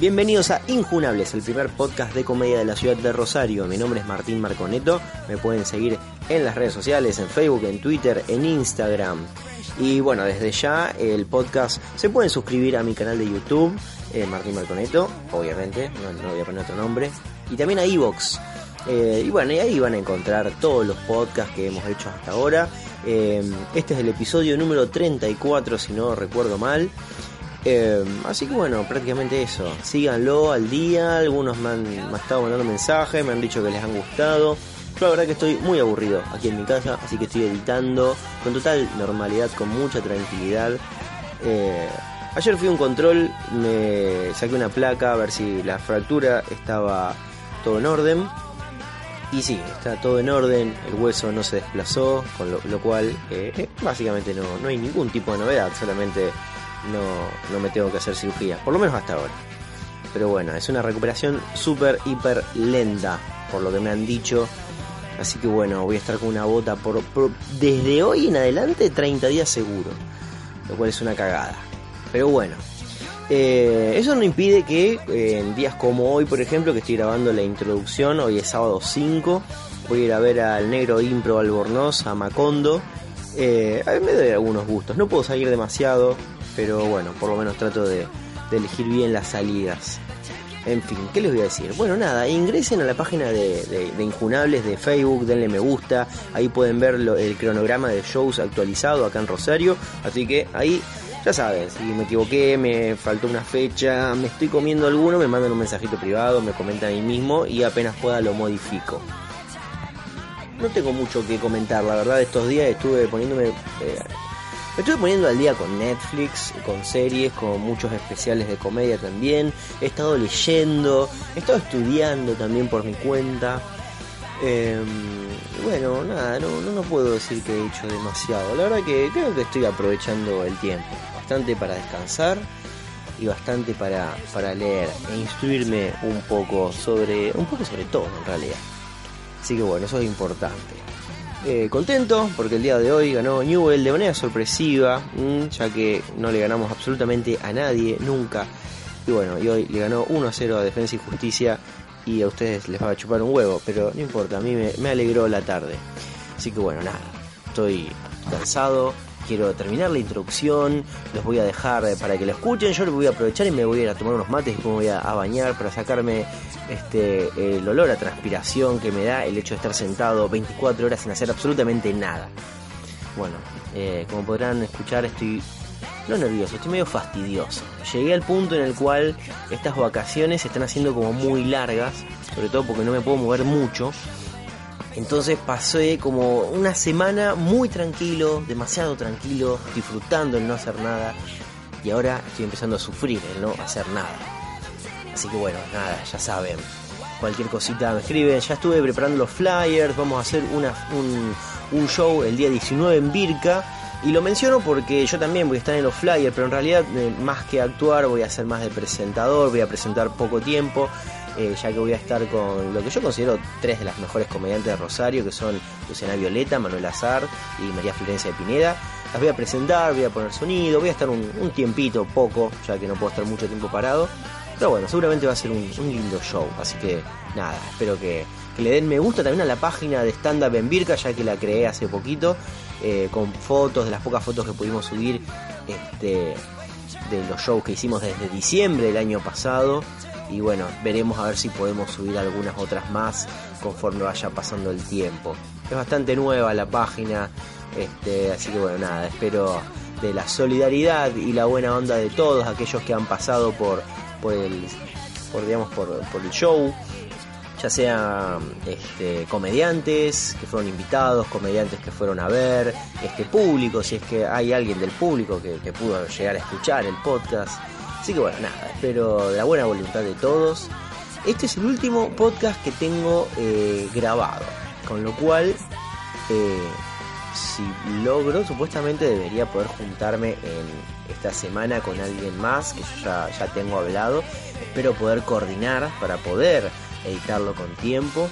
Bienvenidos a Injunables, el primer podcast de comedia de la ciudad de Rosario. Mi nombre es Martín Marconeto. Me pueden seguir en las redes sociales, en Facebook, en Twitter, en Instagram. Y bueno, desde ya el podcast se pueden suscribir a mi canal de YouTube, eh, Martín Marconeto, obviamente, no, voy a poner otro nombre. Y también a Evox. Eh, y bueno, ahí van a encontrar todos los podcasts que hemos hecho hasta ahora. Eh, este es el episodio número 34, si no recuerdo mal. Eh, así que bueno, prácticamente eso. Síganlo al día. Algunos me han, estado mandando mensajes, me han dicho que les han gustado. Yo la verdad que estoy muy aburrido aquí en mi casa, así que estoy editando con total normalidad, con mucha tranquilidad. Eh, ayer fui a un control, me saqué una placa a ver si la fractura estaba todo en orden. Y sí, está todo en orden, el hueso no se desplazó, con lo, cual eh, básicamente no, no hay ningún tipo de novedad, solamente no, no me tengo que hacer cirugía, por lo menos hasta ahora. Pero bueno, es una recuperación súper, hiper lenta, por lo que me han dicho. Así que bueno, voy a estar con una bota por, desde hoy en adelante 30 días seguro. Lo cual es una cagada. Pero bueno, eh, eso no impide que eh, en días como hoy, por ejemplo, que estoy grabando la introducción, hoy es sábado 5, voy a ir a ver al negro Impro Albornoz, a Macondo. Eh, me doy algunos gustos, no puedo salir demasiado, pero bueno, por lo menos trato de, elegir bien las salidas. En fin, ¿qué les voy a decir? Bueno, nada, ingresen a la página de, Injunables de Facebook, denle me gusta, ahí pueden ver el cronograma de shows actualizado acá en Rosario, así que ahí ya saben, si me equivoqué, me faltó una fecha, me estoy comiendo alguno, me mandan un mensajito privado, me comentan ahí mismo y apenas pueda lo modifico. No tengo mucho que comentar, la verdad, estos días estuve poniéndome... Eh, me estuve poniendo al día con Netflix, con series, con muchos especiales de comedia también. He estado leyendo, he estado estudiando también por mi cuenta. Em, bueno, nada, no, no, puedo decir que he hecho demasiado. La verdad que creo que estoy aprovechando el tiempo. Bastante para descansar y bastante para, para leer e instruirme un poco sobre, un poco sobre todo en realidad. Así que bueno, eso es importante. Eh, contento porque el día de hoy ganó Newell de manera sorpresiva, mm, ya que no le ganamos absolutamente a nadie, nunca. Y bueno, y hoy le ganó 1 a 0 a Defensa y Justicia y a ustedes les va a chupar un huevo, pero no importa, a mí me, me alegró la tarde. Así que bueno, nada, estoy cansado, quiero terminar la introducción, los voy a dejar eh, para que lo escuchen, yo lo voy a aprovechar y me voy a ir a tomar unos mates y me voy a, bañar para sacarme este el olor a transpiración que me da el hecho de estar sentado 24 horas sin hacer absolutamente nada. Bueno, eh, como podrán escuchar estoy no nervioso, estoy medio fastidioso. Llegué al punto en el cual estas vacaciones se están haciendo como muy largas, sobre todo porque no me puedo mover mucho entonces pasé como una semana muy tranquilo, demasiado tranquilo, disfrutando el no hacer nada. Y ahora estoy empezando a sufrir el no hacer nada. Así que bueno, nada, ya saben. Cualquier cosita me escriben. Ya estuve preparando los flyers. Vamos a hacer un, show el día 19 en Birka. Y lo menciono porque yo también voy a estar en los flyers, pero en realidad eh, más que actuar voy a ser más de presentador, voy a presentar poco tiempo. Eh, ya que voy a estar con lo que yo considero tres de las mejores comediantes de Rosario, que son Luciana Violeta, Manuel Azar y María Florencia de Pineda. Las voy a presentar, voy a poner sonido, voy a estar un, tiempito, poco, ya que no puedo estar mucho tiempo parado. Pero bueno, seguramente va a ser un, lindo show, así que nada, espero que, le den me gusta también a la página de Stand Up en Virca, ya que la creé hace poquito, eh, con fotos, de las pocas fotos que pudimos subir este, de los shows que hicimos desde diciembre del año pasado y bueno, veremos a ver si podemos subir algunas otras más conforme vaya pasando el tiempo. Es bastante nueva la página, este, así que bueno, nada, espero de la solidaridad y la buena onda de todos aquellos que han pasado por, por el por digamos por, el show ya sean este, comediantes que fueron invitados, comediantes que fueron a ver, este público, si es que hay alguien del público que pudo llegar a escuchar el podcast, Así que bueno, nada, espero la buena voluntad de todos. Este es el último podcast que tengo eh, grabado, con lo cual, eh, si logro, supuestamente debería poder juntarme en esta semana con alguien más que yo ya, ya tengo hablado. Espero poder coordinar para poder editarlo con tiempo.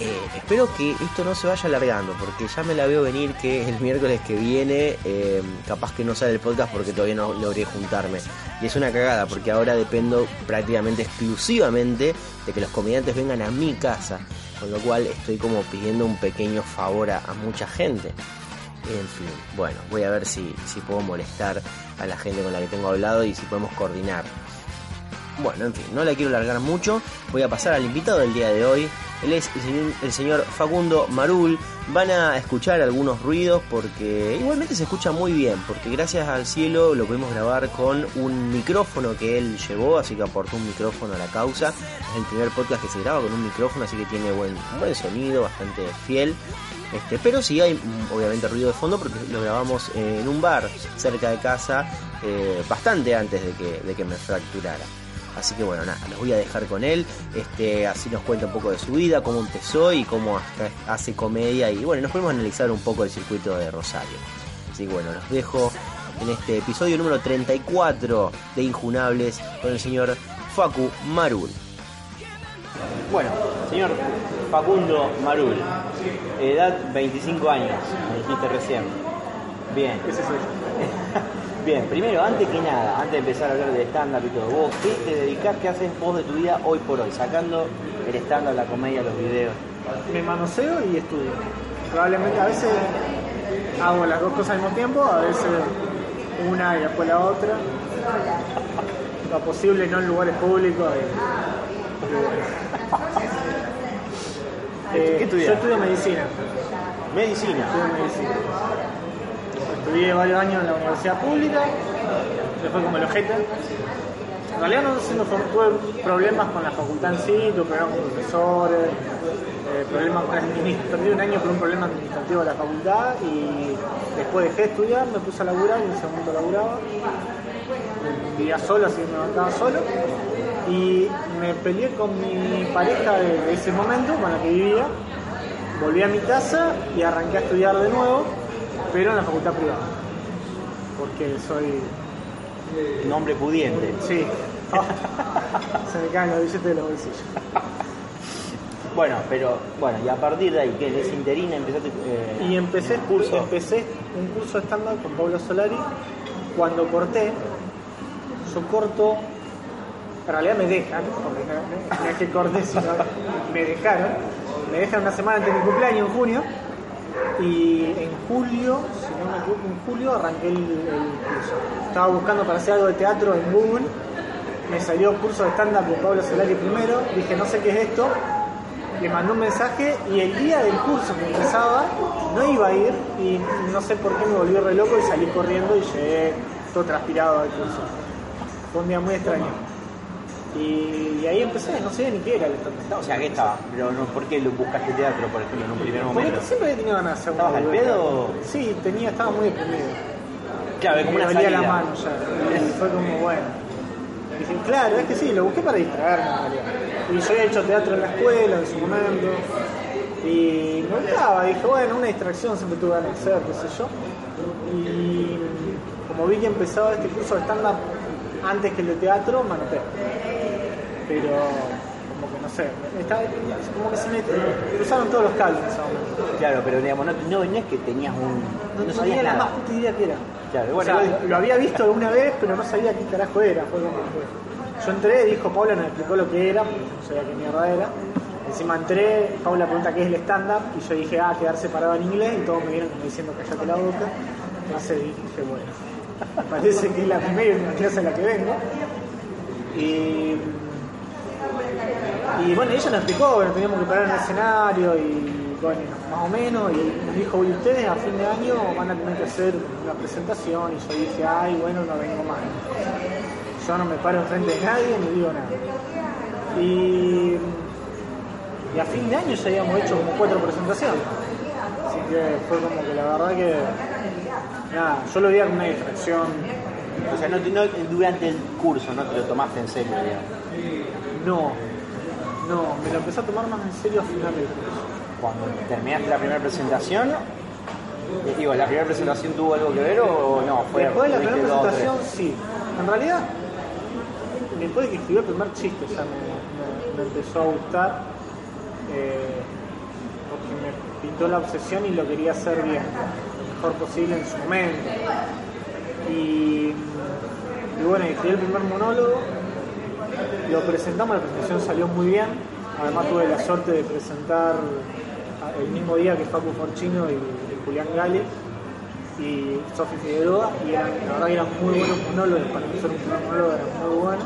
Eh, espero que esto no se vaya alargando, porque ya me la veo venir que el miércoles que viene eh, capaz que no sale el podcast porque todavía no logré juntarme. Y es una cagada, porque ahora dependo prácticamente exclusivamente de que los comediantes vengan a mi casa, con lo cual estoy como pidiendo un pequeño favor a, mucha gente. En fin, bueno, voy a ver si, si puedo molestar a la gente con la que tengo hablado y si podemos coordinar. Bueno, en fin, no la quiero largar mucho. Voy a pasar al invitado del día de hoy. Él es el señor, Facundo Marul. Van a escuchar algunos ruidos porque igualmente se escucha muy bien. Porque gracias al cielo lo pudimos grabar con un micrófono que él llevó. Así que aportó un micrófono a la causa. Es el primer podcast que se graba con un micrófono. Así que tiene buen, buen sonido, bastante fiel. Este, pero sí hay obviamente ruido de fondo porque lo grabamos en un bar cerca de casa eh, bastante antes de que, de que me fracturara. Así que bueno, nada, los voy a dejar con él. Este, así nos cuenta un poco de su vida, cómo empezó y cómo hasta hace comedia. Y bueno, nos podemos analizar un poco el circuito de Rosario. Así que bueno, los dejo en este episodio número 34 de Injunables con el señor Facu Marul. Bueno, señor Facundo Marul, edad 25 años, me dijiste recién. Bien. Ese soy yo. Bien, primero, antes que nada, antes de empezar a hablar de stand-up y todo, vos, ¿qué te dedicás, qué haces vos de tu vida hoy por hoy? Sacando el stand-up, la comedia, los videos. Me manoseo y estudio. Probablemente a veces hago las dos cosas al mismo tiempo, a veces una y después la otra. Lo posible no en lugares públicos. y- Eh, ¿Qué estudias? yo estudio medicina. Medicina. Estudio medicina. Estudié varios años en la universidad pública, después como el ojete. En realidad no no tuve problemas con la facultad en sí, tuve problemas con profesores, eh, problemas perdí un año por un problema administrativo de la facultad y después dejé de estudiar, me puse a laburar y en momento laburaba. Vivía solo, así que me levantaba solo. Y me peleé con mi pareja de ese momento, con la que vivía. Volví a mi casa y arranqué a estudiar de nuevo, pero en la facultad privada. Porque soy. Un hombre pudiente. Sí. Se me caen los billetes de los bolsillos. Bueno, pero, bueno, y a partir de ahí, ¿qué? ¿Es interina? ¿Empezaste eh, Y empecé, un curso? empecé un curso de stand-up con Pablo Solari. Cuando corté, yo corto, en realidad me dejan, porque no, no es que corté, sino me dejaron. Me dejan una semana antes de mi cumpleaños, en junio. Y en julio, si no me equivoco, en julio arranqué el, curso. Estaba buscando para hacer algo de teatro en Google. Me salió curso de stand-up de Pablo Solari primero. Dije, no sé qué es esto le mandó un mensaje y el día del curso que empezaba no iba a ir y no sé por qué me volví re loco y salí corriendo y llegué todo transpirado al curso. Fue un día muy extraño. Y, y ahí empecé, no sabía ni qué era el stand-up. O sea, ¿qué estaba? Pero no, ¿por qué lo buscaste teatro, por ejemplo, en un primer Porque momento? siempre había tenido ganas de hacer ¿Estabas al pedo? Sí, tenía, estaba muy deprimido. Claro, como me una dolía la mano ya. Y fue como, bueno. Dije, claro, es que sí, lo busqué para distraerme en realidad. Y yo había hecho teatro en la escuela en su momento. Y me gustaba, dije, bueno, una distracción siempre tuve ganas de hacer, qué sé yo. Y como vi que empezaba este curso de stand-up antes que el de teatro, me anoté. Pero como que no sé, está- como que se me cruzaron todos los cables en ese momento. Claro, pero digamos, no, no, no es que tenías un... No, No, tenía la más puta idea que era. Claro, O bueno, sea, lo había visto alguna vez, pero no sabía qué carajo era. Fue como que- Yo entré, dijo Paula, nos explicó lo que era, porque no sabía qué mierda era. Encima entré, Paula pregunta qué es el stand-up, y yo dije, ah, quedar separado en inglés, y todos me vieron como diciendo, callate la boca. Entonces dije, bueno, parece que es la primera clase a la que vengo. Y, y bueno, ella nos explicó, teníamos que parar en el escenario y bueno, más o menos, y nos dijo, y ustedes a fin de año van a tener que hacer una presentación, y yo dije, ay, bueno, no vengo más. Yo no me paro enfrente de nadie ni digo nada. Y, y a fin de año ya habíamos hecho como cuatro presentaciones. Así que fue como que la verdad que, nada, yo lo veía como una distracción O sea, no, no- durante el curso no te lo tomaste en serio, digamos. No, no, me lo empecé a tomar más en serio a final del curso. Cuando terminaste la primera presentación, digo, ¿la primera presentación tuvo algo que ver o no? Fue, Después de la primera presentación, sí. En realidad, después de que escribió el primer chiste, ya me, me- me empezó a gustar. eh, porque me pintó la obsesión y lo quería hacer bien, lo mejor posible en su momento. Y, y bueno, escribí el primer monólogo, lo presentamos, la presentación salió muy bien. Además tuve la suerte de presentar el mismo día que Facu Forchino y, y Julián Gale y Sofi Figueroa y eran, la verdad eran muy buenos monólogos, para hacer un primer monólogo era muy bueno.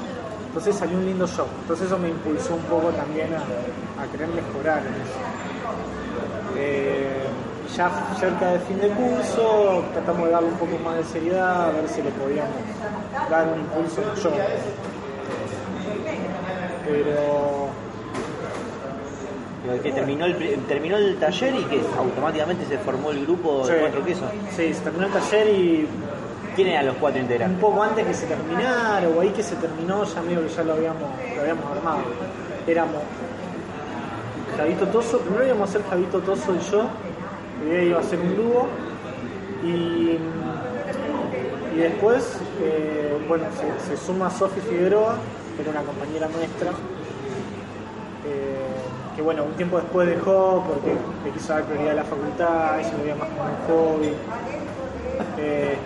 Entonces salió un lindo show. Entonces eso me impulsó un poco también a, a querer mejorar en eso. Eh, ya cerca del fin de curso tratamos de darle un poco más de seriedad, a ver si le podíamos dar un impulso mayor. Pero que terminó el, terminó el taller y que automáticamente se formó el grupo de Sí. cuatro quesos. sí, se terminó el taller y ¿Quién eran los cuatro un integrantes? poco antes que se terminara o ahí que se terminó ya medio que ya lo habíamos, lo habíamos armado. Éramos Javito Toso, primero íbamos a ser Javito Toso y yo, idea iba a ser un dúo y, y después, eh, bueno, se, se suma Sofi Figueroa, era una compañera nuestra, eh, que bueno, un tiempo después dejó porque le quiso dar prioridad a la facultad, se lo veía más como un hobby. Eh,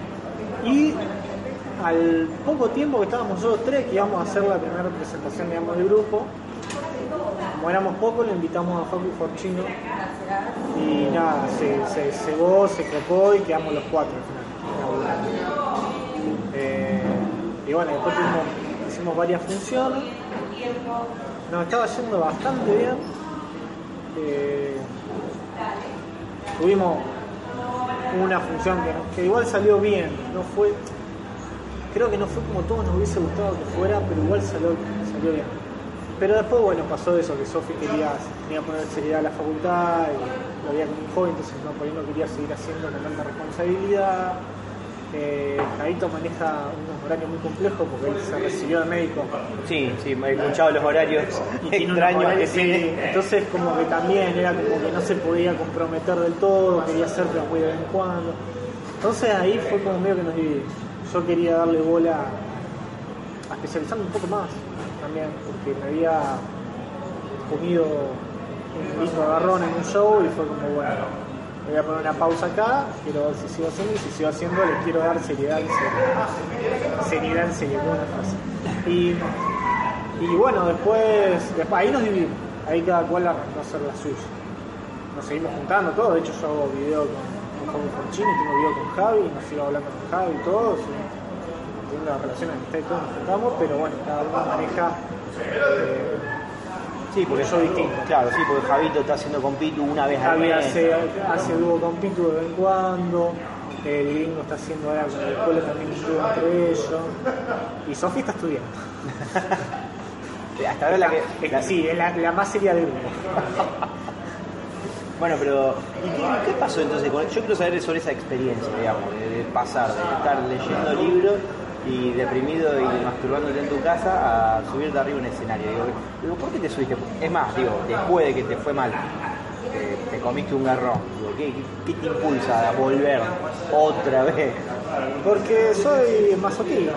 y al poco tiempo que estábamos nosotros tres, que íbamos a hacer la primera presentación digamos, del grupo, como éramos pocos, le invitamos a Facu Forchino y nada, se, se cebó, se copó y quedamos los cuatro al final. Eh, y bueno, después tuvimos- hicimos varias funciones, nos estaba yendo bastante bien. Eh, tuvimos una función que, que igual salió bien, no fue, creo que no fue como todos nos hubiese gustado que fuera, pero igual salió, salió bien. Pero después, bueno, pasó eso, que Sofi quería, quería poner seriedad a la facultad y lo veía como un joven, entonces no, por ahí no quería seguir haciendo con tanta responsabilidad. Eh, Javito maneja unos horarios muy complejos porque él se recibió de médico Sí, sí, me he escuchado los horarios y extraños que tiene. entonces como que también era como que no se podía comprometer del todo, quería hacer pero muy de vez en cuando. Entonces ahí fue como medio que nos dividimos. Yo quería darle bola a especializarme un poco más también, porque me había comido un lindo agarrón en un show y fue como bueno, voy a poner una pausa acá, quiero ver si sigo haciendo y si sigo haciendo le quiero dar seriedad en seriedad. Seriedad en seriedad, una frase. Y y bueno, después, después ahí nos dividimos, ahí cada cual arrancó a hacer la suya. Nos seguimos juntando todo, de hecho yo hago video con, con Porcini, tengo video con Javi, nos sigo hablando con Javi y todo, sí, tengo una relación amistad y todo, nos juntamos, pero bueno, cada uno maneja eh, Sí, porque Yo distinto. Claro, sí, porque Javito está haciendo con Pitu una vez al mes. hace, hace dúo con Pitu de vez en cuando, el gringo está haciendo ahora con el cole también un dúo entre ellos, y Sofi está estudiando. Hasta ahora la que. La- sí, es la, la más seria del grupo. Bueno, pero ¿y qué, qué pasó entonces? con- Yo quiero saber sobre esa experiencia, digamos, de pasar, de estar leyendo libros y deprimido y masturbándote en tu casa a subirte arriba un escenario. Digo, digo, ¿por qué te subiste? Es más, digo, después de que te fue mal, eh, te comiste un garrón. Digo, ¿qué, qué- te impulsa a volver otra vez? Porque soy masoquista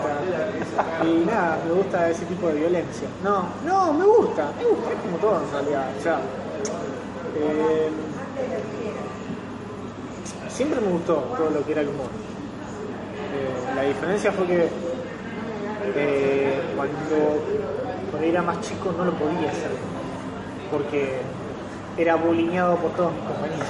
y nada, me gusta ese tipo de violencia. No, no, me gusta, me gusta, es como todo en realidad. O eh, siempre me gustó todo lo que era el humor. Eh, la diferencia fue que eh, cuando, cuando era más chico no lo podía hacer porque era bulineado por todos mis compañeros.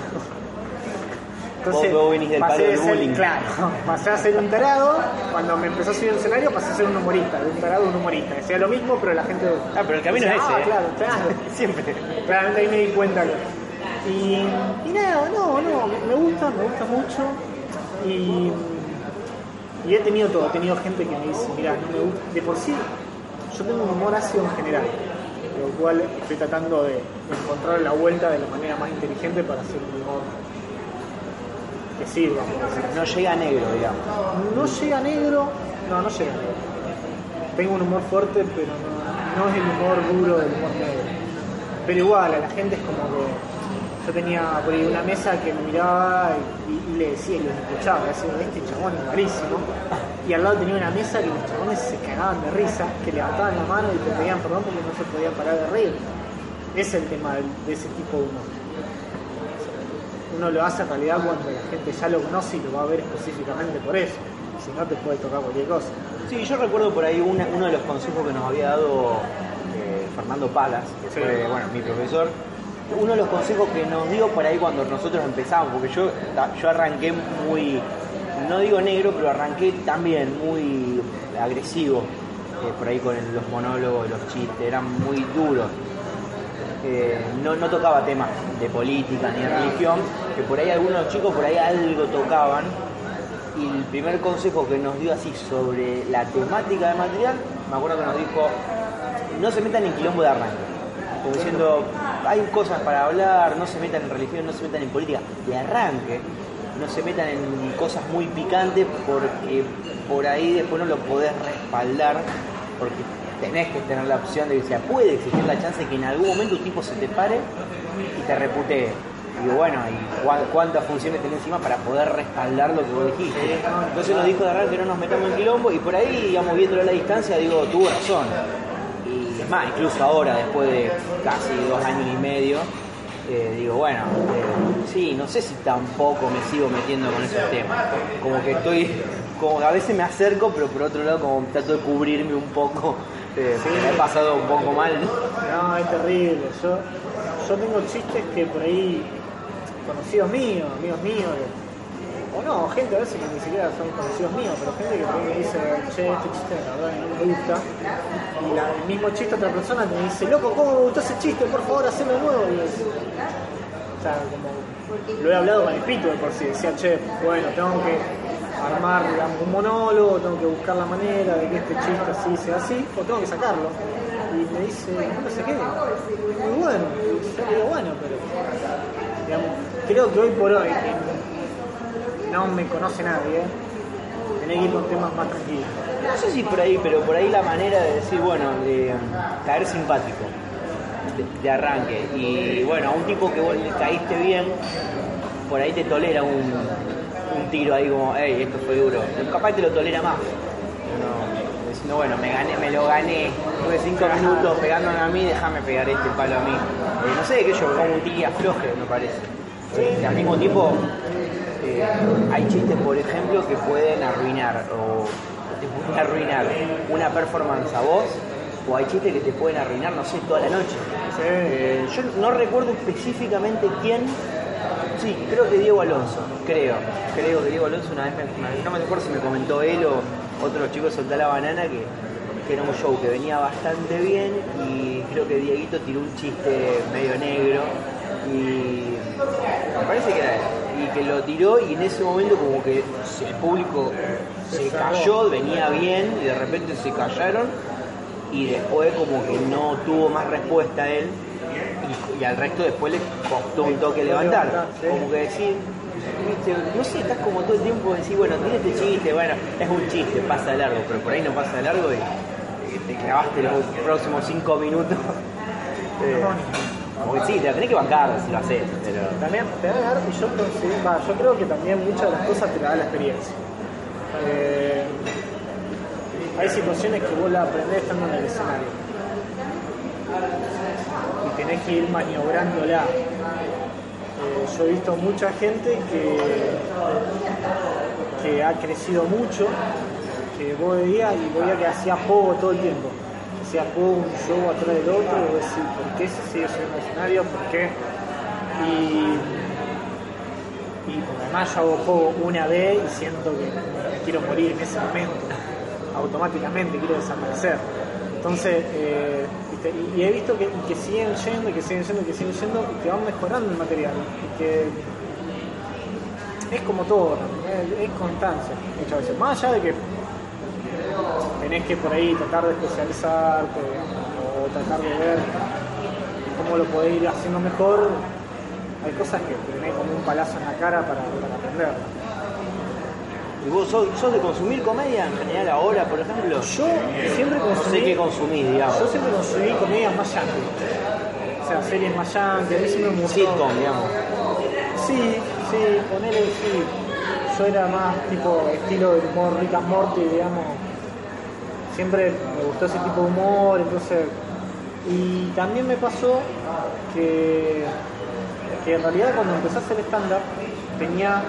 Vos- vos venís del pasé palo de ser- bullying. Claro, pasé a ser un tarado. Cuando me empezó a subir al escenario, pasé a ser un humorista. De un tarado a un humorista. Decía lo mismo, pero la gente. Ah, pero el camino decía, es ese, Ah, ¿eh? claro, claro. Siempre. Claramente ahí me di cuenta que. Y, y nada, no, no, me- me gusta, me gusta mucho. Y, y he tenido todo, he tenido gente que me dice, mira, no me gusta. De por sí, yo tengo un humor ácido en general, lo cual estoy tratando de encontrar la vuelta de la manera más inteligente para hacer un humor que sirva. No llega a negro, digamos. No llega negro, No, no llega. Tengo un humor fuerte, pero no, no es el humor duro del humor negro. Pero igual, a la gente es como que yo tenía por ahí una mesa que me miraba y, y le decía y lo escuchaba, decía, este chabón es malísimo. Y al lado tenía una mesa que los chabones se cagaban de risa, que levantaban la mano y te pedían perdón porque no se podían parar de reír. Ese es el tema de ese tipo de humor. Uno lo hace en realidad cuando la gente ya lo conoce y lo va a ver específicamente por eso. Si no, te puede tocar cualquier cosa. Sí, yo recuerdo por ahí una- uno de los consejos que nos había dado eh, Fernando Palas, que Sí. fue bueno, mi profesor. Uno de los consejos que nos dio por ahí cuando nosotros empezamos, porque yo, yo arranqué muy, no digo negro, pero arranqué también muy agresivo, eh, por ahí con los monólogos, los chistes, eran muy duros. Eh, no, no tocaba temas de política ni de religión, que por ahí algunos chicos por ahí algo tocaban. Y el primer consejo que nos dio así sobre la temática del material, me acuerdo que nos dijo, no se metan en quilombo de arranque. Como diciendo, hay cosas para hablar, no se metan en religión, no se metan en política. De arranque, no se metan en cosas muy picantes porque por ahí después no lo podés respaldar, porque tenés que tener la opción de que sea, puede existir la chance de que en algún momento un tipo se te pare y te reputee. Y bueno, ¿y cuá- cuántas funciones tenés encima para poder respaldar lo que vos dijiste? Entonces nos dijo de arranque que no nos metamos en quilombo y por ahí, digamos, viéndolo a la distancia, digo, tuvo razón. Y es más, incluso ahora, después de casi dos años y medio, eh, digo, bueno, eh, sí, no sé si tampoco me sigo metiendo con esos temas. Como que estoy, como que a veces me acerco, pero por otro lado como trato de cubrirme un poco. eh, porque me he pasado un poco mal. No, es terrible. Yo, yo tengo chistes que por ahí, conocidos míos, amigos míos, o no, gente a veces que ni siquiera son conocidos míos, pero gente que me dice, che, este chiste la verdad no me gusta. Y el mismo chiste otra persona te dice, loco, ¿cómo me gustó ese chiste? Por favor, hacelo de nuevo. O sea, como lo he hablado con el pito de por sí, decía, che, bueno, tengo que armar digamos, un monólogo, tengo que buscar la manera de que este chiste así sea así, o tengo que sacarlo. Y me dice, no sé qué, muy bueno. Yo digo, bueno, pero digamos, creo que hoy por hoy, no me conoce nadie, tenés que ir con temas más tranquilos. No sé si por ahí, pero por ahí la manera de decir, bueno, de um, caer simpático, de, de arranque. Y bueno, a un tipo que vos le caíste bien, por ahí te tolera un, un tiro ahí como, hey, esto fue duro. Capaz te lo tolera más. No, diciendo, bueno, me gané, me lo gané. Tuve cinco minutos pegándome a mí, déjame pegar este palo a mí. Eh, no sé, que yo como un tiro afloje, me parece. Eh, al mismo tiempo, eh, hay chistes, por ejemplo, que pueden arruinar o te pueden arruinar una performance a vos, o hay chistes que te pueden arruinar, no sé, toda la noche. Eh, yo no recuerdo específicamente quién. Sí, creo que Diego Alonso, creo. Creo que Diego Alonso una vez, me, una- no me acuerdo si me comentó él o otro chico de Soltá la Banana que, que era un show que venía bastante bien y creo que Dieguito tiró un chiste medio negro y me parece que era él. Y que lo tiró y en ese momento como que el público se cayó, venía bien y de repente se callaron y después como que no tuvo más respuesta él y, al resto después le costó un toque levantar. Como que decir, viste, no sé, estás como todo el tiempo decir, bueno, tiene este chiste, bueno, es un chiste, pasa de largo, pero por ahí no pasa de largo y te clavaste los próximos cinco minutos. Eh, como que sí, te la tenés que bancar si lo haces, pero... También te da y yo, va, yo creo que también muchas de las cosas te la da la experiencia. Eh, hay situaciones que vos la aprendés estando en el escenario. Y tenés que ir maniobrándola. Eh, yo he visto mucha gente que, que ha crecido mucho, que vos veías y veía que hacía juego todo el tiempo. Juego un show atrás del otro, y vos decís, ¿por qué se sigue subiendo al escenario? ¿Por qué? Y, y porque además yo hago juego una vez y siento que quiero morir en ese momento, automáticamente quiero desaparecer. Entonces, eh, y he visto que, que siguen yendo, y que siguen yendo, y que siguen yendo, y que van mejorando el material. Y que es como todo, es, es constancia muchas veces. Más allá de que tenés que por ahí tratar de especializarte o tratar de ver cómo lo podés ir haciendo mejor, hay cosas que tenés como un palazo en la cara para, para aprender. ¿Y vos sos, sos de consumir comedia en general ahora, por ejemplo? Yo siempre No sé consumí, qué consumís, digamos. yo siempre consumí comedias más yankees. O sea, series más yankees, a mí siempre me gustó. Sitcom, digamos. Sí, sí, ponele sí. Yo era más tipo estilo de humor Rick and Morty, digamos. Siempre me gustó ese tipo de humor, entonces. Y también me pasó que, que en realidad cuando empecé a hacer stand-up tenía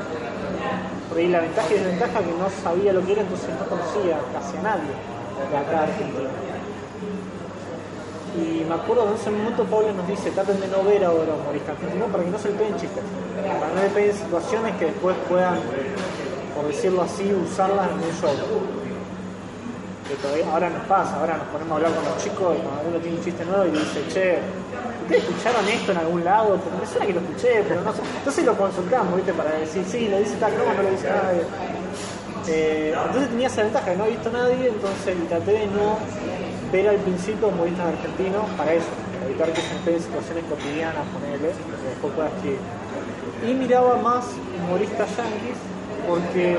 por ahí la ventaja y desventaja que no sabía lo que era, entonces no conocía casi a nadie de acá Argentina. Y me acuerdo de ese momento Pablo nos dice, traten de no ver ahora humoristas para que no se le peguen chistes, para no le peguen situaciones que después puedan, por decirlo así, usarlas en un show. Ahora nos pasa, ahora nos ponemos a hablar con los chicos y cuando uno tiene un chiste nuevo y dice, che, ¿ustedes escucharon esto en algún lado? Me suena que lo escuché, pero no sé. Entonces lo consultamos, ¿viste? Para decir, sí, lo dice tal, no, no lo dice nadie. Eh, entonces tenía esa ventaja no he visto a nadie, entonces traté de no ver al principio humoristas argentinos para eso, para evitar que se peguen situaciones cotidianas, ponerle, que después pueda escribir. Y miraba más humoristas yanquis porque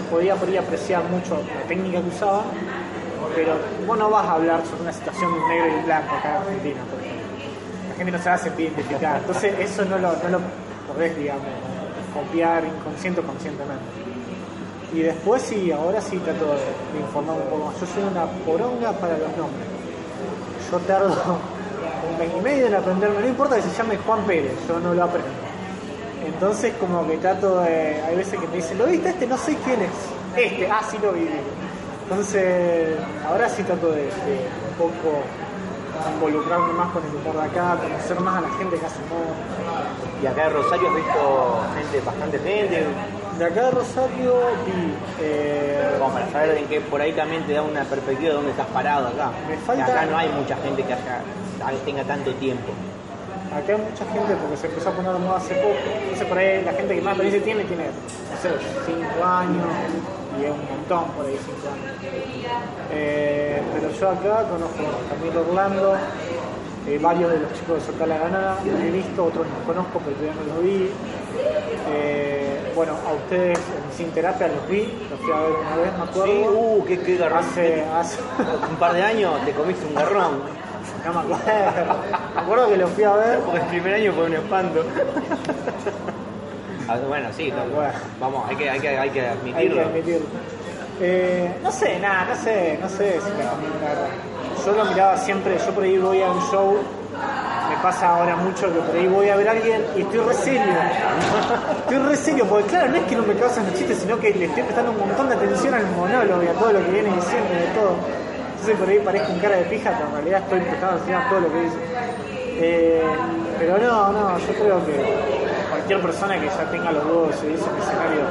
se podía por apreciar mucho la técnica que usaban, pero vos no vas a hablar sobre una situación de un negro y un blanco acá en Argentina, por ejemplo. La gente no se va a sentir identificada, entonces eso no lo, no lo podés, digamos, copiar inconsciente o conscientemente. Y después sí, ahora sí trato de, de informar un poco más. Yo soy una poronga para los nombres. Yo tardo un mes y medio en aprenderme, no importa que se llame Juan Pérez, yo no lo aprendo. Entonces como que trato de. Hay veces que me dicen, ¿lo viste este? No sé quién es. Este, ah, sí lo vi. Entonces, ahora sí trato de, de un poco involucrarme más con el humor de acá, conocer más a la gente que hace humor. Y acá en Rosario has visto gente, bastante gente, De acá de Rosario vi. eh, como para saber en qué por ahí también te da una perspectiva de dónde estás parado acá. Me falta- Acá no hay mucha gente que haya, tenga tanto tiempo. Acá hay mucha gente porque se empezó a poner de moda hace poco. Entonces por ahí la gente que más experiencia tiene tiene, no sé, 5 años y es un montón por ahí 5 años. Eh, pero yo acá conozco a Camilo Orlando, eh, varios de los chicos de Soltar la Ganada, he visto, otros los conozco pero todavía no los vi. Eh, bueno, a ustedes en Sin Terapia los vi, los fui a ver una vez, me acuerdo. Sí, uh, qué, qué garrón. hace, hace, Un par de años te comiste un garrón. No me acuerdo, me acuerdo que los fui a ver. Porque el primer año fue un espanto. Ah, bueno, sí, no, Bueno. vamos, hay que, hay que, hay que Hay admitirlo. que admitirlo. Eh, no sé, nada, no sé, no sé si la. Yo lo miraba siempre, yo por ahí voy a un show, me pasa ahora mucho que por ahí voy a ver a alguien y estoy re serio. Estoy re serio, porque claro, no es que no me causan los chistes, sino que le estoy prestando un montón de atención al monólogo y a todo lo que viene diciendo y de todo. Entonces por ahí parezco un cara de pija, pero en realidad estoy prestando atención a todo lo que dice. Eh, pero no, no, yo creo que cualquier persona que ya tenga los huevos a un escenario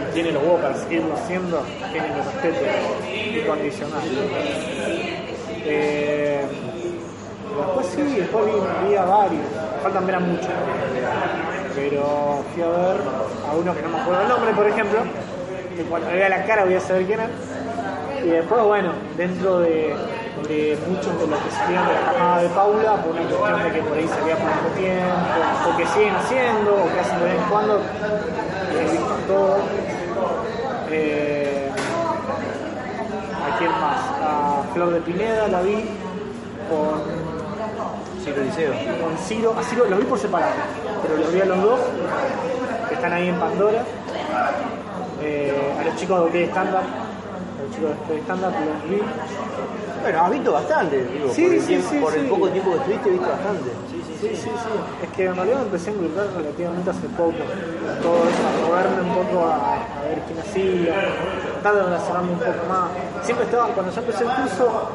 y tiene los huevos para seguirlo haciendo, tiene mi respeto incondicional. Eh, después sí, después vi, vi a varios, faltan ver a muchos, pero fui a ver a uno que no me acuerdo el nombre, por ejemplo, que cuando vea la cara voy a saber quién es. Y después, bueno, dentro de, de muchos de los que salían de la camada de Paula, por una cuestión de que por ahí salía por mucho tiempo, o que siguen haciendo, o que hacen de vez en cuando, he visto todo. Eh, ¿A quién más? A Flor de Pineda la vi con, Ciro Liceo. con Ciro. A Ciro los vi por separado, pero los vi a los dos, que están ahí en Pandora. Eh, a los chicos de stand-up, a los chicos de stand-up los vi. Bueno, has visto bastante, digo, Sí, por, el, sí, tiempo- sí, por el sí. poco tiempo que estuviste, viste bastante. Sí, sí, Sí. Es que en realidad empecé a involucrar relativamente hace poco. Todo eso, a moverme un poco a, a ver quién hacía, tratar de relacionarme un poco más. Siempre estaba, cuando yo empecé el curso,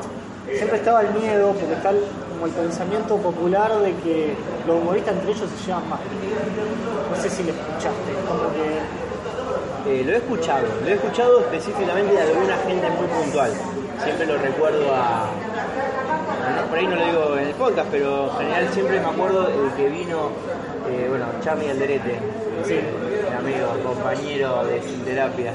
siempre estaba el miedo, porque está el- como el pensamiento popular de que los humoristas entre ellos se llevan mal. No sé si lo escuchaste, como que Eh, lo he escuchado, lo he escuchado específicamente de alguna gente muy puntual. Siempre lo recuerdo a. Por ahí no lo digo en el podcast, pero en general siempre me acuerdo el que vino, eh, bueno, Charlie Alderete, Sí. mi amigo, compañero de Sin Terapia.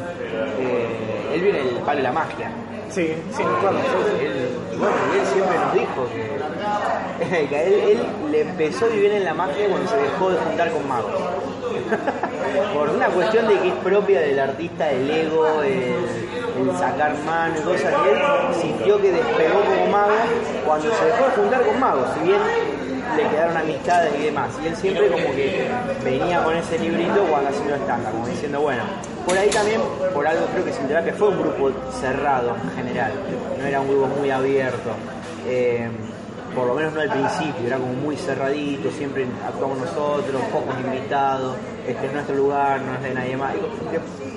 Eh, él viene del palo de la magia. sí, sí, sí. Él, bueno, él siempre nos dijo que, que a él, él le empezó a vivir en la magia cuando se dejó de juntar con magos. Por una cuestión de que es propia del artista, el ego, el, sacar mano y cosas que él sintió que despegó como mago cuando se dejó de juntar con magos, si bien le quedaron amistades y demás. Y él siempre como que venía con ese librito cuando lo estándar, como diciendo, bueno, por ahí también, por algo creo que Sin Terapia fue un grupo cerrado en general, no era un grupo muy abierto. Eh, por lo menos no al principio, era como muy cerradito, siempre actuamos nosotros, pocos invitados, este es nuestro lugar, no es de nadie más.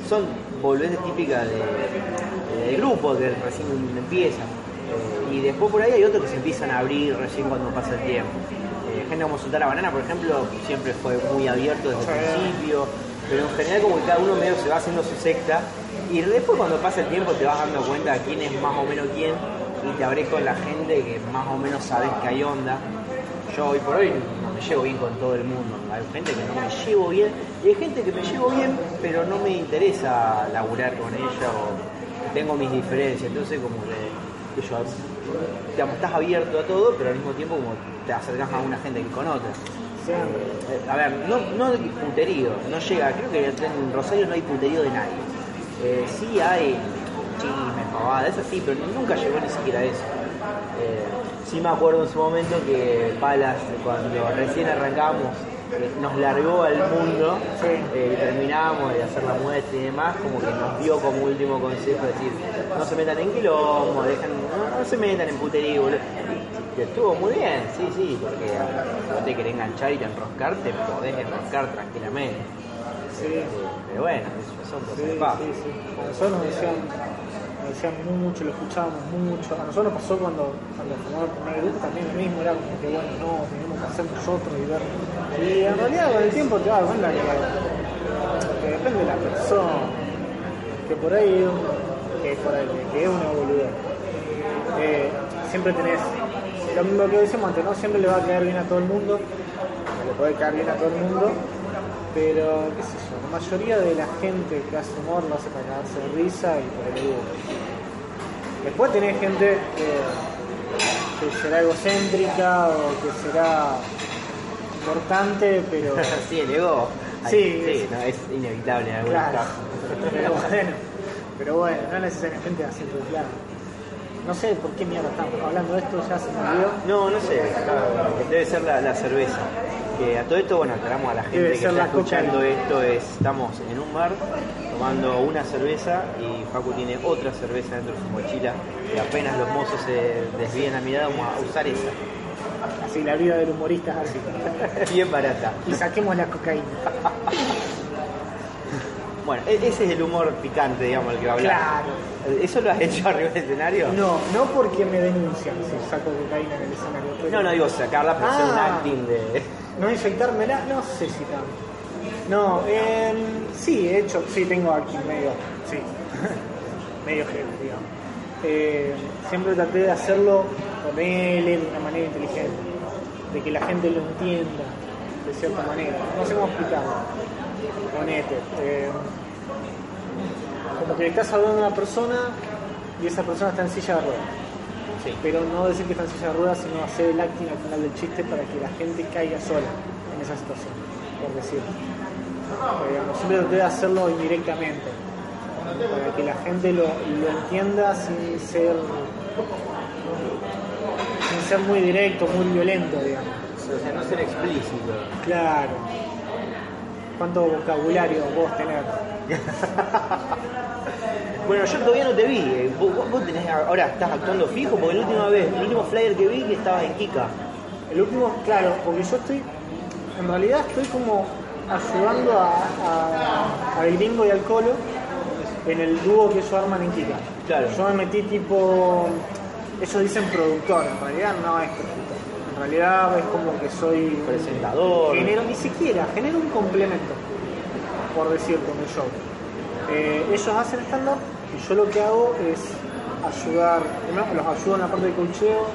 Son boludeces típicas de, grupo que recién empiezan. Eh, y después por ahí hay otros que se empiezan a abrir recién cuando pasa el tiempo. Eh, gente como Soltar la Banana, por ejemplo, siempre fue muy abierto desde el principio, pero en general como que cada uno medio se va haciendo su secta y después cuando pasa el tiempo te vas dando cuenta de quién es más o menos quién y te abré con la gente que más o menos sabes que hay onda. Yo hoy por hoy no me llevo bien con todo el mundo. Hay gente que no me llevo bien y hay gente que me llevo bien, pero no me interesa laburar con ella o tengo mis diferencias. Entonces, como que, yo, digamos, estás abierto a todo, pero al mismo tiempo como te acercas a una gente que con otra. Eh, a ver, no, no hay puterío, no llega, creo que en Rosario no hay puterío de nadie. Eh, sí hay chismes, pavadas, eso sí, pero nunca llegó ni siquiera a eso. Eh, sí me acuerdo en su momento que Palas, cuando recién arrancamos, eh, nos largó al mundo eh, y terminábamos de hacer la muestra y demás, como que nos dio como último consejo decir, no se metan en quilombo, dejan, no, se metan en puterío, que estuvo muy bien, sí, sí, porque si no te querés enganchar y te enroscar, te podés enroscar tranquilamente. Sí. Pero bueno, son cosas sí, Sí, sí. Nosotros nos decían, decían mucho, lo escuchábamos mucho. A nosotros nos pasó cuando, cuando formamos el primer grupo también lo mismo, era como que bueno, no, tenemos que hacer nosotros y ver. Y en realidad con el tiempo te das cuenta que, depende de la persona, que por ahí, que, por ahí, que es una boludez. Eh, siempre tenés lo mismo que decimos antes, ¿no? Siempre le va a quedar bien a todo el mundo, le puede quedar bien a todo el mundo, pero, qué sé yo, la mayoría de la gente que hace humor lo hace para cagarse de risa y por el ego. Después tenés gente que, será egocéntrica o que será importante, pero. sí, el ego. Sí, sí, no, es inevitable en algunos claro. Pero bueno, pero bueno, no necesariamente así, claro. No sé por qué mierda estamos hablando de esto, ya se me olvidó. No, no sé, debe ser la, la cerveza a todo esto, bueno, aclaramos a la gente que está escuchando esto, es, estamos en un bar tomando una cerveza y Facu tiene otra cerveza dentro de su mochila y apenas los mozos se desvíen a mirada vamos a usar esa. Así la vida del humorista es así. Bien barata. Y saquemos la cocaína. Bueno, e-, ese es el humor picante, digamos, el que va a hablar. Claro. ¿Eso lo has hecho arriba del escenario? No, no porque me denuncian si saco cocaína en el escenario. No, no digo sacarla, pero hacer un ah. acting de no infectármela, no sé si tanto. No, eh, sí, he hecho, sí, tengo aquí medio, sí, medio gente, digamos. Eh, siempre traté de hacerlo con él de una manera inteligente, de que la gente lo entienda de cierta manera. No sé cómo explicarlo. Ponete, eh, como que le estás hablando a una persona y esa persona está en silla de ruedas pero no decir que de ruedas, sino hacer el acting al final del chiste para que la gente caiga sola en esa situación, por decirlo. Siempre traté de hacerlo indirectamente, para que la gente lo, entienda sin ser sin ser muy directo, muy violento, digamos. O sea, no ser explícito. Claro. ¿Cuánto vocabulario vos tenés? Bueno, yo todavía no te vi. Eh, ¿Vos, tenés, ahora estás actuando fijo? Porque la última vez, el último flyer que vi que estabas en Kika. El último, claro, porque yo estoy, en realidad estoy como ayudando a, a, Gringo y al Colo en el dúo que ellos arman en Kika. Claro. Yo me metí tipo, ellos dicen productor, en realidad no es productor. En realidad es como que soy presentador. Genero, ni siquiera, genero un complemento, por decir, con el show. Eh, ellos hacen stand-up y yo lo que hago es ayudar, los ayudo en la parte de cocheo,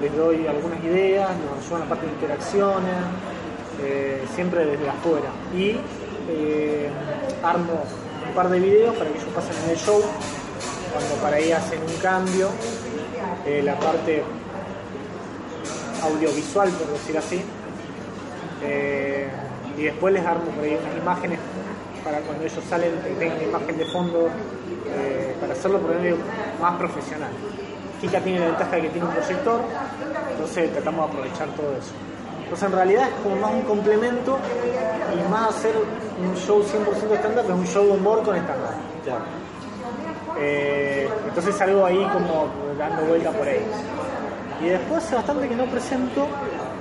les doy algunas ideas, los ayudo en la parte de interacciones, eh, siempre desde afuera. Y eh, armo un par de videos para que ellos pasen en el show, cuando para ahí hacen un cambio, la parte audiovisual, por decir así y después les armo por unas imágenes para cuando ellos salen que tengan imagen de fondo eh, para hacerlo por medio más profesional. Kika tiene la ventaja de que tiene un proyector, entonces tratamos de aprovechar todo eso. Entonces en realidad es como más un complemento y más hacer un show 100% estándar que un show de humor con estándar. Eh, entonces algo ahí como dando vuelta por ahí. Y después hace bastante que no presento,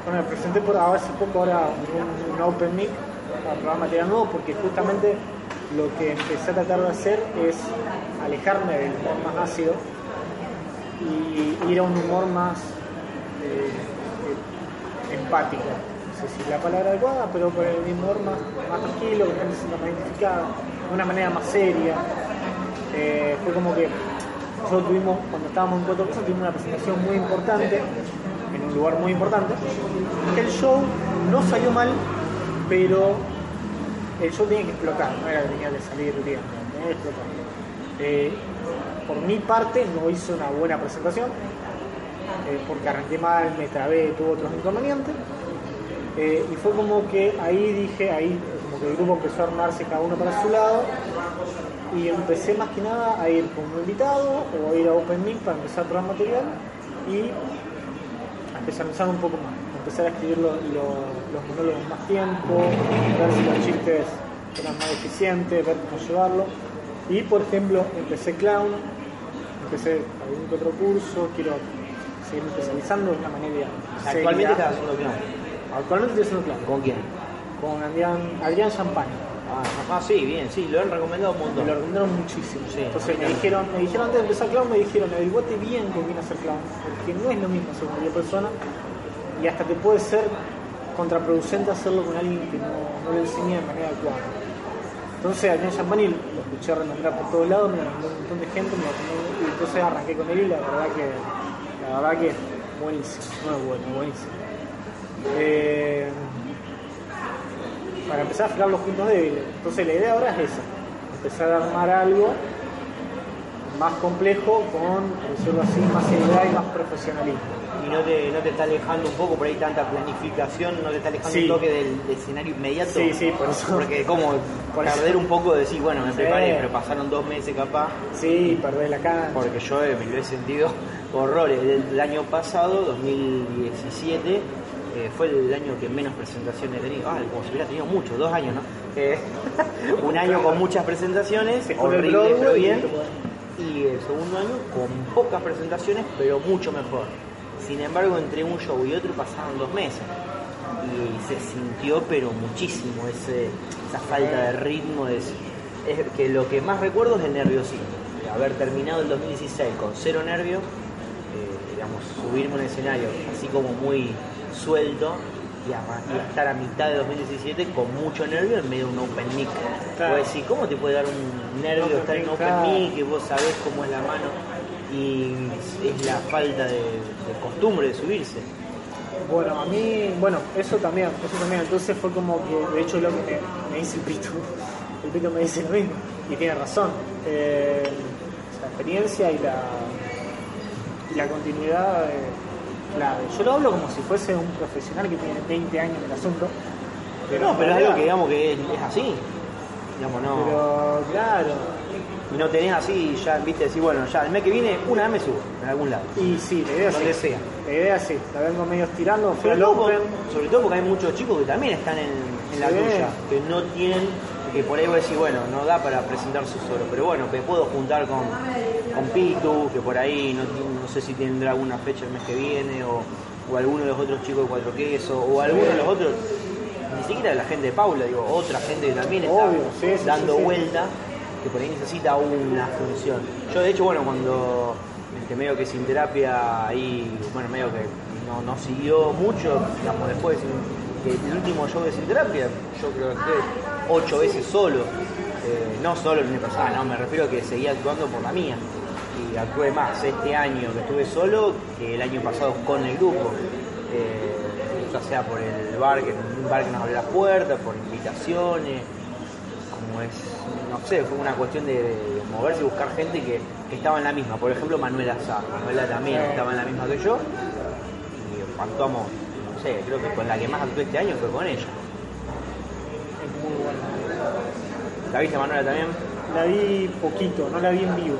bueno, me presenté por ahora hace poco ahora un, un Open Mic probar material nuevo porque justamente lo que empecé a tratar de hacer es alejarme del humor más ácido y ir a un humor más eh, eh, empático. No sé si es la palabra adecuada, pero por el humor más, más tranquilo, que la gente se sienta más identificada, de una manera más seria. Eh, fue como que nosotros tuvimos, cuando estábamos en Cuatro Cosas, tuvimos una presentación muy importante, en un lugar muy importante. El show no salió mal, pero el show tenía que explotar, no era que tenía que salir bien, tenía que explotar. Por mi parte no hice una buena presentación, eh, porque arranqué mal, me trabé, tuve otros inconvenientes. Eh, y fue como que ahí dije, ahí como que el grupo empezó a armarse cada uno para su lado y empecé más que nada a ir como invitado o a ir a Open Mic para empezar a probar material y a especializar un poco más, empezar a escribir lo- lo- los monólogos más tiempo, ver si los chistes eran más eficientes, ver cómo llevarlo. Y por ejemplo, empecé clown, empecé algún otro curso, quiero seguir especializando de una manera Actualmente estás haciendo clown. Actualmente estoy haciendo clown ¿Con quién? con Adrián, Adrián Champagne. Ah, ah, sí, bien, sí, lo han recomendado un Me montón. lo recomendaron muchísimo. Sí. Entonces me dijeron, me dijeron antes de empezar clown, me dijeron, averiguate bien con quién hacer clown, porque no es lo mismo con cualquier persona y hasta te puede ser contraproducente hacerlo con alguien que no, no lo enseña de manera adecuada. Entonces a John Champagne lo escuché renombrar por todos lados, me lo un montón de gente, me lo y entonces arranqué con él y la verdad que la verdad que buenísimo, no es bueno, buenísimo. Eh, para empezar a afilar los puntos débiles. Entonces la idea ahora es esa, empezar a armar algo más complejo con, por decirlo así, más seriedad y más profesionalismo. Y no te, no te está alejando un poco por ahí tanta planificación, no te está alejando Sí. un toque del, del escenario inmediato. Sí, sí, por eso. Porque como Por perder un poco de decir, bueno, me Sí. preparé, pero pasaron dos meses capaz. Sí, perder la cancha. Porque yo eh, me lo he sentido horrores. El, el año pasado, 2017, eh, fue el año que menos presentaciones he tenido. Ah, como si hubiera tenido mucho, dos años, ¿no? Eh, un año con muchas presentaciones, horrible pero bien. Y el segundo año con pocas presentaciones, pero mucho mejor. Sin embargo, entre un show y otro pasaron dos meses. Y se sintió, pero muchísimo, ese, esa falta de ritmo. De, es que lo que más recuerdo es el nerviosismo. De haber terminado el 2016 con cero nervios, eh, digamos, subirme a un escenario así como muy suelto y, estar a mitad de 2017 con mucho nervio en medio de un open mic. Claro. Vos decís, ¿cómo te puede dar un nervio estar en mic, open mic que vos sabés cómo es la mano? Y es la falta de, de costumbre de subirse. Bueno, a mí, bueno, eso también, eso también. Entonces fue como que, de hecho, lo que me, me dice el pito, el pito me dice lo mismo, y tiene razón. Eh, la experiencia y la, y la continuidad eh, clave. Yo lo hablo como si fuese un profesional que tiene 20 años en el asunto. no, pero es algo que digamos que es, es así. Digamos, no. Pero claro, Y no tenés así, ya viste, decir, bueno, ya el mes que viene, una vez me subo, en algún lado. y sí, la idea Donde sí. sea. La idea sí, la vengo medio estirando, Sobre todo, Open. por- sobre todo porque hay muchos chicos que también están en, en la tuya, que no tienen, que por ahí vos decís, bueno, no da para presentarse solo, pero bueno, me puedo juntar con, con Pitu, que por ahí no, no sé si tendrá alguna fecha el mes que viene, o, o alguno de los otros chicos de Cuatro Quesos, o alguno de los otros, ni siquiera la gente de Paula, digo, otra gente que también está Obvio, sí, sí, dando vuelta, que por ahí necesita una función. Yo de hecho, bueno, cuando este, medio que sin terapia ahí, bueno, medio que no, no siguió mucho, digamos, después que el último show de sin terapia, yo creo que ocho veces solo, Eh, no solo en mi pasada, no, me refiero a que seguía actuando por la mía. Y actué más este año que estuve solo que el año pasado con el grupo. Eh, ya sea por el bar, que un bar que nos abrió las puertas, por invitaciones, como es, no sé, fue una cuestión de, de moverse y buscar gente que, que estaba en la misma. Por ejemplo, Manuela Azar. Manuela también Sí. estaba en la misma que yo. Y actuamos, no sé, creo que con la que más actué este año fue con ella. ¿La viste Manuela también? La vi poquito, no la vi en vivo.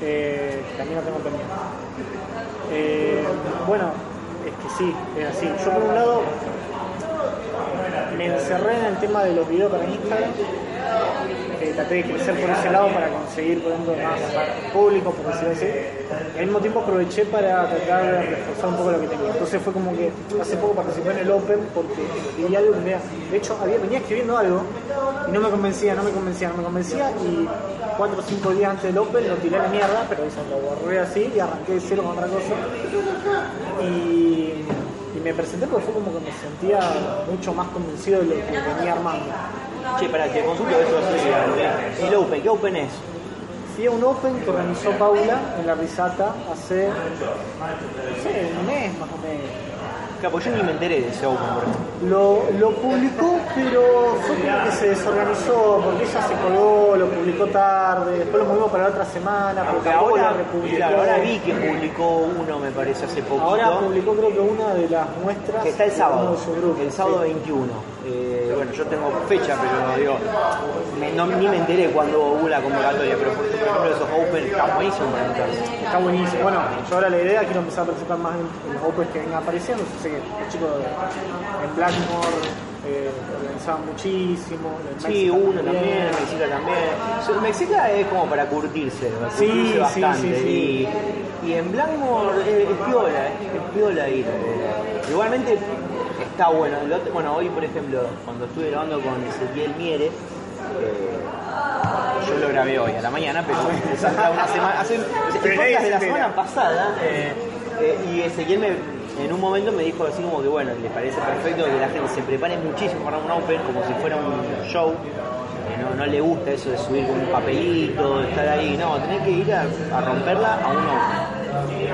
Eh, también la tengo pendiente. Eh, bueno, es que sí, es así. Yo por un lado me encerré en el tema de los videos para Instagram. Eh, traté de crecer por ese lado para conseguir por ejemplo, más público, por decirlo así. Y al mismo tiempo aproveché para tratar de reforzar un poco lo que tenía. Entonces fue como que hace poco participé en el Open porque vi algo que. De hecho, había, venía escribiendo algo y no me convencía, no me convencía, no me convencía y cuatro o cinco días antes del Open lo tiré a la mierda, pero eso lo borré así y arranqué de cero con otra cosa. Y, y me presenté porque fue como que me sentía mucho más convencido de lo que venía armando. Che, para que consulto eso, sí, el Open, ¿qué Open es? Fui a un Open que organizó Paula en la Risata hace, no sé, un mes más o menos. Claro, yo ni me enteré de ese Open, por ejemplo. Lo, lo publicó, pero fue como que se desorganizó, porque ella se colgó, lo publicó tarde, después lo movimos para la otra semana, porque ahora republicó. claro, ahora vi que publicó uno, me parece, hace poquito. Ahora publicó creo que una de las muestras que está el sábado, uno de su grupo, el sábado sí. 21. Eh, bueno, yo tengo fecha, pero digo, me- no- ni me enteré cuando hubo la convocatoria, pero por ejemplo esos Open están buenísimos para. Está buenísimo. Bueno, yo ahora la idea quiero empezar a participar más en, en los Opens que vengan apareciendo. Yo sé que los chicos en Blackmore eh, organizaban muchísimo. en Sí, uno también, Mexica también. Mexica es como para curtirse, para Sí, curtirse bastante. sí, sí. Y, y en Blackmore es, es piola, es, es piola ir. eh. Igualmente está bueno. El otro- bueno, hoy por ejemplo, cuando estuve grabando con Ezequiel Miere, eh, yo lo grabé hoy a la mañana, pero una semana. Hace, el Pero podcast de la semana pasada, eh, eh, y Ezequiel me, en un momento me dijo así como que bueno, le parece perfecto que la gente se prepare muchísimo para un Open como si fuera un show. no, no le gusta eso de subir con un papelito, estar ahí, no, tenés que ir a, a romperla a un Open.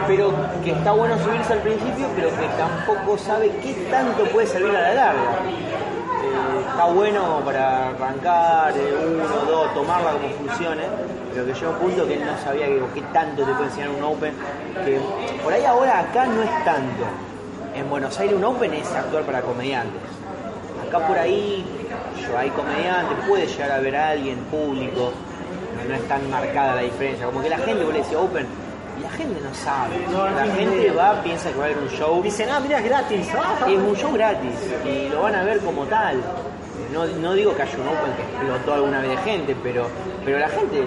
Pero que está bueno subirse al principio, pero que tampoco sabe qué tanto puede servir a la larga. Eh, está bueno para arrancar, eh, uno, dos, tomarla como funcione, pero que llega un punto que no sabía que, qué tanto te puede enseñar un Open, que por ahí ahora acá no es tanto. En Buenos Aires un Open es actuar para comediantes. Acá por ahí yo, hay comediantes, puede llegar a ver a alguien público, no, es tan marcada la diferencia, como que la gente vos le decís Open gente no sabe. La gente va, piensa que va a haber un show Dicen, ah, mira, es gratis. Ah, es un show gratis y lo van a ver como tal. No, no digo que haya un Open que explotó alguna vez de gente, pero, pero la gente,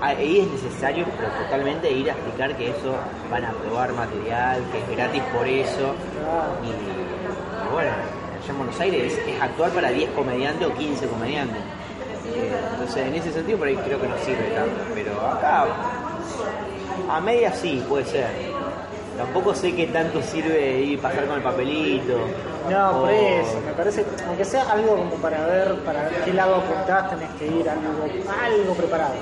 ahí es necesario pero totalmente ir a explicar que eso van a probar material, que es gratis por eso. Y, bueno, allá en Buenos Aires es, es actuar para 10 comediantes o 15 comediantes. Eh, entonces en ese sentido por ahí creo que no sirve tanto. Pero acá a media sí, puede ser. Tampoco sé qué tanto sirve ir pasar con el papelito. No, por o- eso, me parece, aunque sea algo como para ver, para ver qué lado apuntás, tenés que ir algo, algo preparado.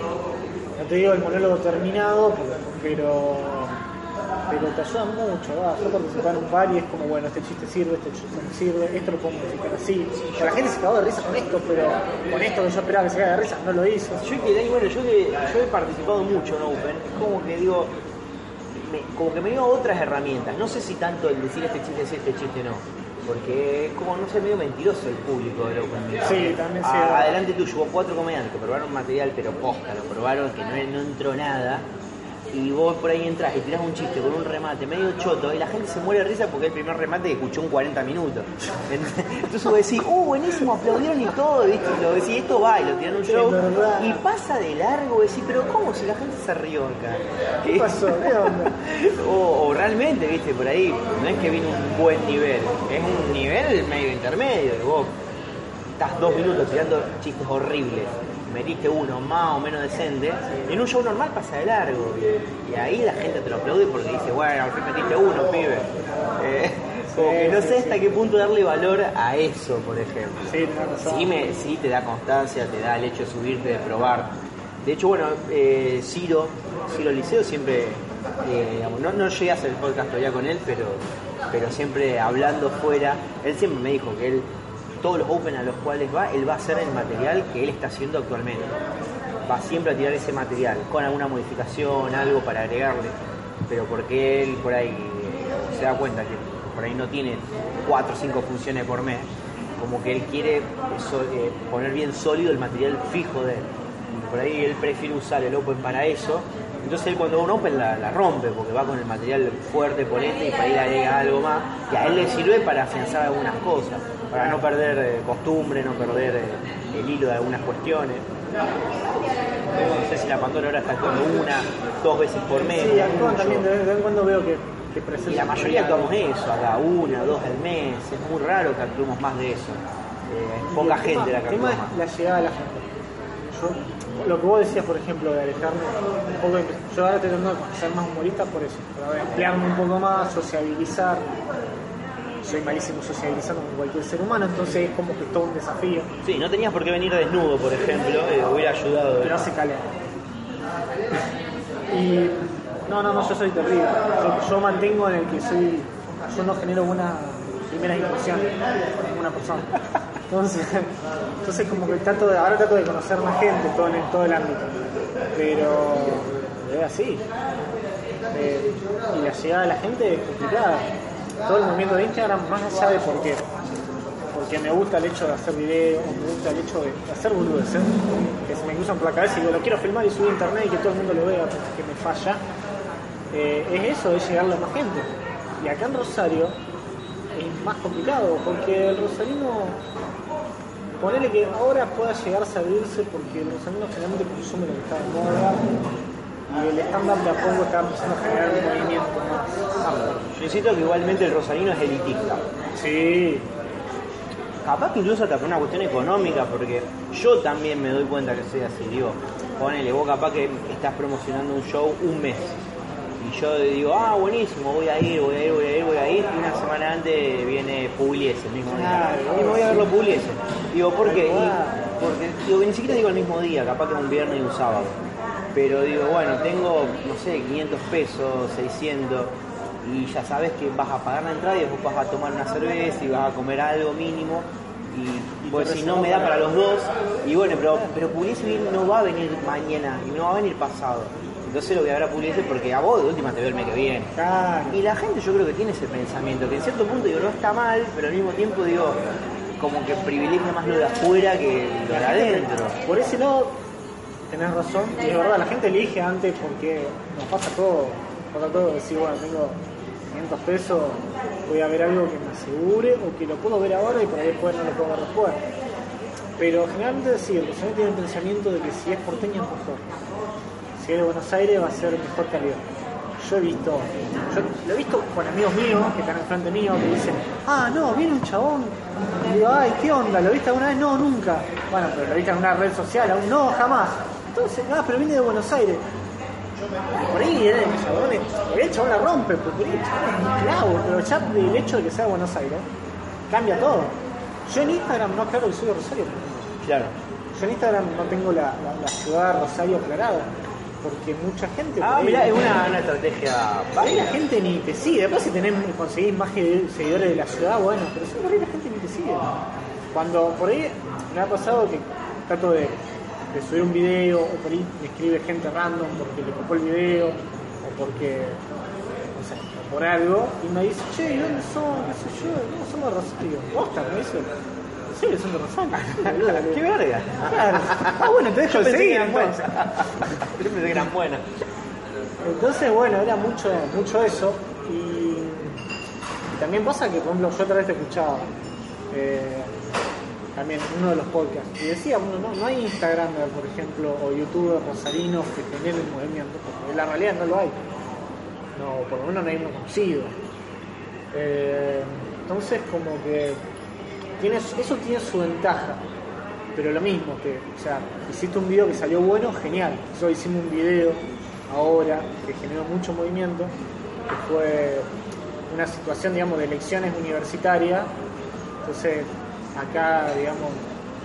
No te digo el monólogo terminado, pero, pero te ayuda mucho, va. Yo participé en un par y es como, bueno, este chiste sirve, este chiste no sirve, esto lo puedo modificar así. La gente se cagó de risa con esto, pero con esto que yo esperaba que se caiga de risa, no lo hizo. Yo que ahí, bueno, yo que yo he participado mucho en Open, es como que digo, me- como que me dio otras herramientas. No sé si tanto el decir este chiste sí, este chiste no. Porque es como, no sé, medio mentiroso el público del Open Mic. Sí, también sí. Adelante tuyo, hubo cuatro comediantes que probaron material, pero posta, lo probaron que no, no entró nada. Y vos por ahí entras y tirás un chiste con un remate medio choto y la gente se muere de risa porque es el primer remate que escuchó en 40 minutos. Entonces vos decís, uh, buenísimo, aplaudieron y todo, ¿viste? Y lo decís, esto va, y lo tiran un show. Y pasa de largo, decís, pero ¿cómo si la gente se rió acá? ¿Qué pasó? ¿Qué onda? o, o realmente, viste, por ahí, no es que vino un buen nivel, es un nivel medio intermedio, que vos estás dos minutos tirando chistes horribles, metiste uno más o menos decente, y en un show normal pasa de largo, y, ahí la gente te lo aplaude porque dice, bueno, al fin metiste uno, pibe. Eh, como que no sé hasta qué punto darle valor a eso, por ejemplo. Sí, me, sí te da constancia, te da el hecho de subirte, de probar. De hecho, bueno, eh, Ciro, Ciro Liceo siempre, eh, digamos, no, no llegué a hacer el podcast todavía con él, pero, pero siempre hablando fuera, él siempre me dijo que él, todos los Open a los cuales va, él va a hacer el material que él está haciendo actualmente. Va siempre a tirar ese material, con alguna modificación, algo para agregarle, pero porque él por ahí eh, se da cuenta que por ahí no tiene cuatro o cinco funciones por mes, como que él quiere so- eh, poner bien sólido el material fijo de él. Por ahí él prefiere usar el Open para eso. Entonces él cuando va un Open la, la rompe porque va con el material fuerte, ponente y para ir agrega algo más. Y a él le sirve para afianzar algunas cosas, para no perder eh, costumbre, no perder eh, el hilo de algunas cuestiones. No sé si la Pandora ahora está actuando una, dos veces por mes. Sí, actúan también, de vez en cuando veo que, que presentan. Y la mayoría actuamos eso, acá una, dos al mes. Es muy raro que actuemos más de eso. Eh, poca el gente tema- la que El tema actúa más. es la llegada a la gente. Yo, lo que vos decías, por ejemplo, de alejarme un poco, de- yo ahora estoy tratando de ser más humorista por eso, para emplearme un poco más, sociabilizar. Soy malísimo sociabilizando con cualquier ser humano, entonces es como que todo un desafío, Sí, no tenías por qué venir desnudo, por ejemplo, eh, hubiera ayudado. pero hace calor. Y no, no, no, yo soy terrible. Yo, yo mantengo en el que soy, yo no genero buenas primeras impresiones con ninguna persona. Entonces, entonces como que trato de, ahora trato de conocer más gente todo en todo el ámbito. Pero es así. Eh, y la llegada de la gente es complicada. Todo el movimiento de Instagram, más allá de por qué. Porque me gusta el hecho de hacer videos, me gusta el hecho de hacer boludeces, que se me cruzan por la cabeza y digo, lo quiero filmar y subir a internet y que todo el mundo lo vea, que me falla. Eh, es eso, es llegarle a más gente. Y acá en Rosario más complicado, porque el rosarino, ponele que ahora pueda llegarse a abrirse porque el rosarino generalmente consume lo que está de moda y el stand-up de a poco está empezando a generar un movimiento más amplio. Yo insisto que igualmente el rosarino es elitista. Sí, Capaz que incluso hasta por una cuestión económica, porque yo también me doy cuenta que soy así. Digo, ponele, vos capaz que estás promocionando un show un mes. Yo digo, ah, buenísimo, voy a ir, voy a ir, voy a ir, voy a ir. Y una semana antes viene Pugliese el mismo día. Y me voy a verlo Pugliese. Digo, ¿por qué? Y- porque digo, ni siquiera digo el mismo día, capaz que es un viernes y un sábado. Pero digo, bueno, tengo, no sé, 500 pesos, 600 y ya sabes que vas a pagar la entrada y después vas a tomar una cerveza y vas a comer algo mínimo y, Y pues si no me da para los dos y bueno pero pero Pugliese no va a venir mañana y no va a venir pasado entonces lo voy a ver a Pugliese porque a vos de última te veo el mes que viene claro. y la gente yo creo que tiene ese pensamiento que en cierto punto digo no está mal pero al mismo tiempo digo como que privilegia más lo de afuera que lo de adentro Por ese lado, tenés razón, y es verdad, la gente elige antes porque nos pasa todo, nos pasa todo, decir, bueno, tengo 500 pesos, voy a ver algo que me asegure, o que lo puedo ver ahora y por ahí después no lo puedo ver después. Pero generalmente sí, el personal tiene el pensamiento de que si es porteño es mejor. Si es de Buenos Aires va a ser mejor calidad. Yo he visto, yo lo he visto con amigos míos que están enfrente mío que dicen, ah no, viene un chabón. Y digo, ay, ¿qué onda? ¿Lo viste alguna vez? No, nunca. Bueno, pero lo viste en una red social, aún no, jamás. Entonces, ah, pero viene de Buenos Aires. Y por ahí eh, el chabón, por ahí el chabón la rompe, porque por ahí el chabón es un clavo, pero ya el hecho de que sea de Buenos Aires cambia todo. Yo en Instagram no aclaro que soy de Rosario, claro Yo en Instagram no tengo la, la- la ciudad de Rosario aclarada, porque mucha gente... ah mira es una, una estrategia ahí la válida. gente ni te sigue. Después si tenés, conseguís más seguidores de la ciudad, bueno, pero si por ahí la gente ni te sigue. Cuando por ahí me ha pasado que trato de, de subir un video o por ahí me escribe gente random porque le copó el video o porque, no sé, por algo y me dice, che, ¿y dónde son? ¿Qué sé yo? No, somos de Rosario. Posta, me dice. Sí, son de Rosario. qué verga Claro. Ah, bueno, te dejo yo pensé que eran que eran buenas Entonces, bueno, era mucho, mucho eso. Y, también pasa que, por ejemplo, yo otra vez escuchaba eh, también uno de los podcasts. Y decía, bueno, no, no hay Instagramer, por ejemplo, o youtubers rosarinos que generen movimiento, porque la realidad no lo hay. No, por lo menos no hay uno conocido. Eh, entonces, como que tiene, eso tiene su ventaja. Pero lo mismo, que, o sea, hiciste un video que salió bueno, genial. Nosotros hicimos un video ahora que generó mucho movimiento, que fue una situación, digamos, de elecciones universitarias. Entonces, acá, digamos,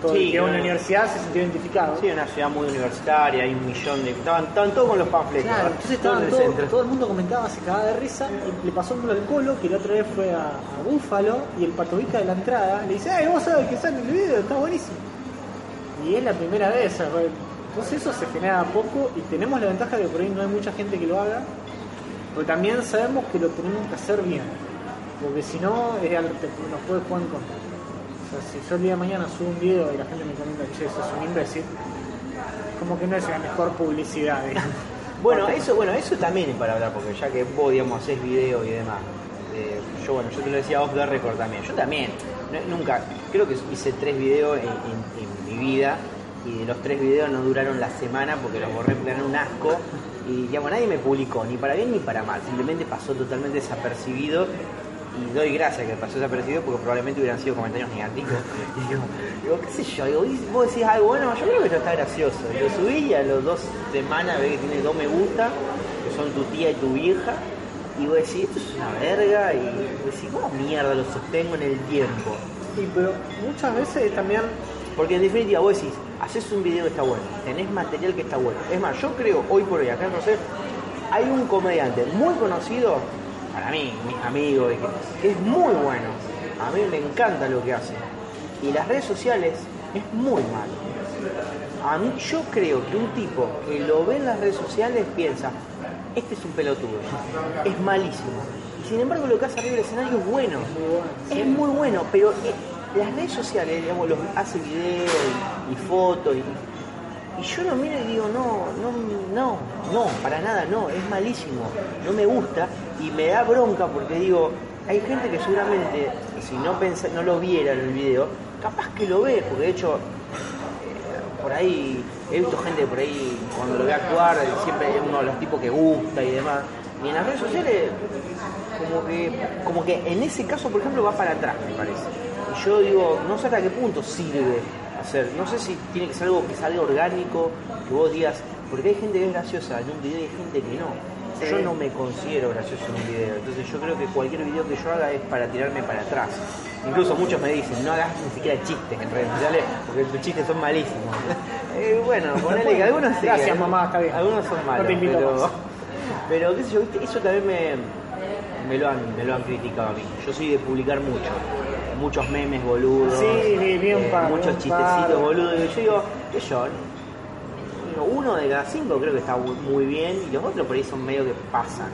todo Sí, el que va a una universidad se sintió identificado. Sí, una ciudad muy universitaria, hay un millón de. Estaban, estaban todos con los panfletos. Claro, ¿verdad? entonces estaban en el todo, centro. todo el mundo comentaba, se cagaba de risa, y le pasó uno al Colo, que la otra vez fue a, a Búfalo, y el patovica de la entrada le dice, ¡ay, vos sabés que sale en el video! Está buenísimo. Y es la primera vez, entonces eso se genera poco, y tenemos la ventaja de que por ahí no hay mucha gente que lo haga, pero también sabemos que lo tenemos que hacer bien, porque si no, es algo que nos puede jugar en contra. sea, si yo el día de mañana subo un video y la gente me comenta, che, sos un imbécil, como que no es la mejor publicidad. Bueno, eso, bueno, eso también es para hablar, porque ya que vos, digamos, haces video y demás. eh, yo, bueno, yo te lo decía off the record también. Yo también, nunca, creo que hice tres videos en, vida y los tres videos no duraron la semana porque los borré porque eran un asco. Y digamos, nadie me publicó, ni para bien ni para mal, simplemente pasó totalmente desapercibido y doy gracias que pasó desapercibido porque probablemente hubieran sido comentarios negativos. Y digo, qué sé yo, digo, vos decís algo, bueno, yo creo que esto está gracioso. Y lo subí a los dos semanas ve que tiene dos me gusta, que son tu tía y tu vieja, y vos decís, esto es una verga, y vos decís, ¿cómo mierda lo sostengo en el tiempo? Y pero muchas veces también Porque en definitiva vos decís, haces un video que está bueno, tenés material que está bueno. Es más, yo creo hoy por hoy, acá en Rosé, hay un comediante muy conocido, para mí, mis amigos, que, es muy bueno. A mí me encanta lo que hace. Y las redes sociales es muy malo. A mí yo creo que un tipo que lo ve en las redes sociales piensa, este es un pelotudo, es malísimo. Y sin embargo lo que hace arriba del escenario es bueno. Es muy bueno, pero las redes sociales, digamos, los, hace videos y, fotos y, y yo lo miro y digo, no, no, no, no, para nada, no, es malísimo, no me gusta y me da bronca porque digo, hay gente que seguramente, si no pensa, no lo viera en el video, capaz que lo ve, porque de hecho, eh, por ahí, he visto gente por ahí, cuando lo ve actuar, siempre es uno de los tipos que gusta y demás, y en las redes sociales, como que, como que en ese caso, por ejemplo, va para atrás, me parece. Yo digo, no sé hasta qué punto sirve hacer, no sé si tiene que ser algo que salga orgánico, que vos digas, porque hay gente que es graciosa en un video y hay gente que no. Sí. Yo no me considero gracioso en un video, entonces yo creo que cualquier video que yo haga es para tirarme para atrás. Incluso muchos me dicen, no hagas ni siquiera chistes en redes sociales, porque tus chistes son malísimos. Eh, bueno, ponele que algunos sí, Gracias, algunos- mamá, está bien. Algunos son No malos, te invito pero, más. pero qué sé yo, ¿viste? eso también me, me, lo han, me lo han criticado a mí. Yo soy de publicar mucho, muchos memes boludos, Sí, un eh, par, muchos chistecitos par. boludos. Y yo digo, ¿qué yo? Uno de cada cinco creo que está muy bien y los otros por ahí son medio que pasan.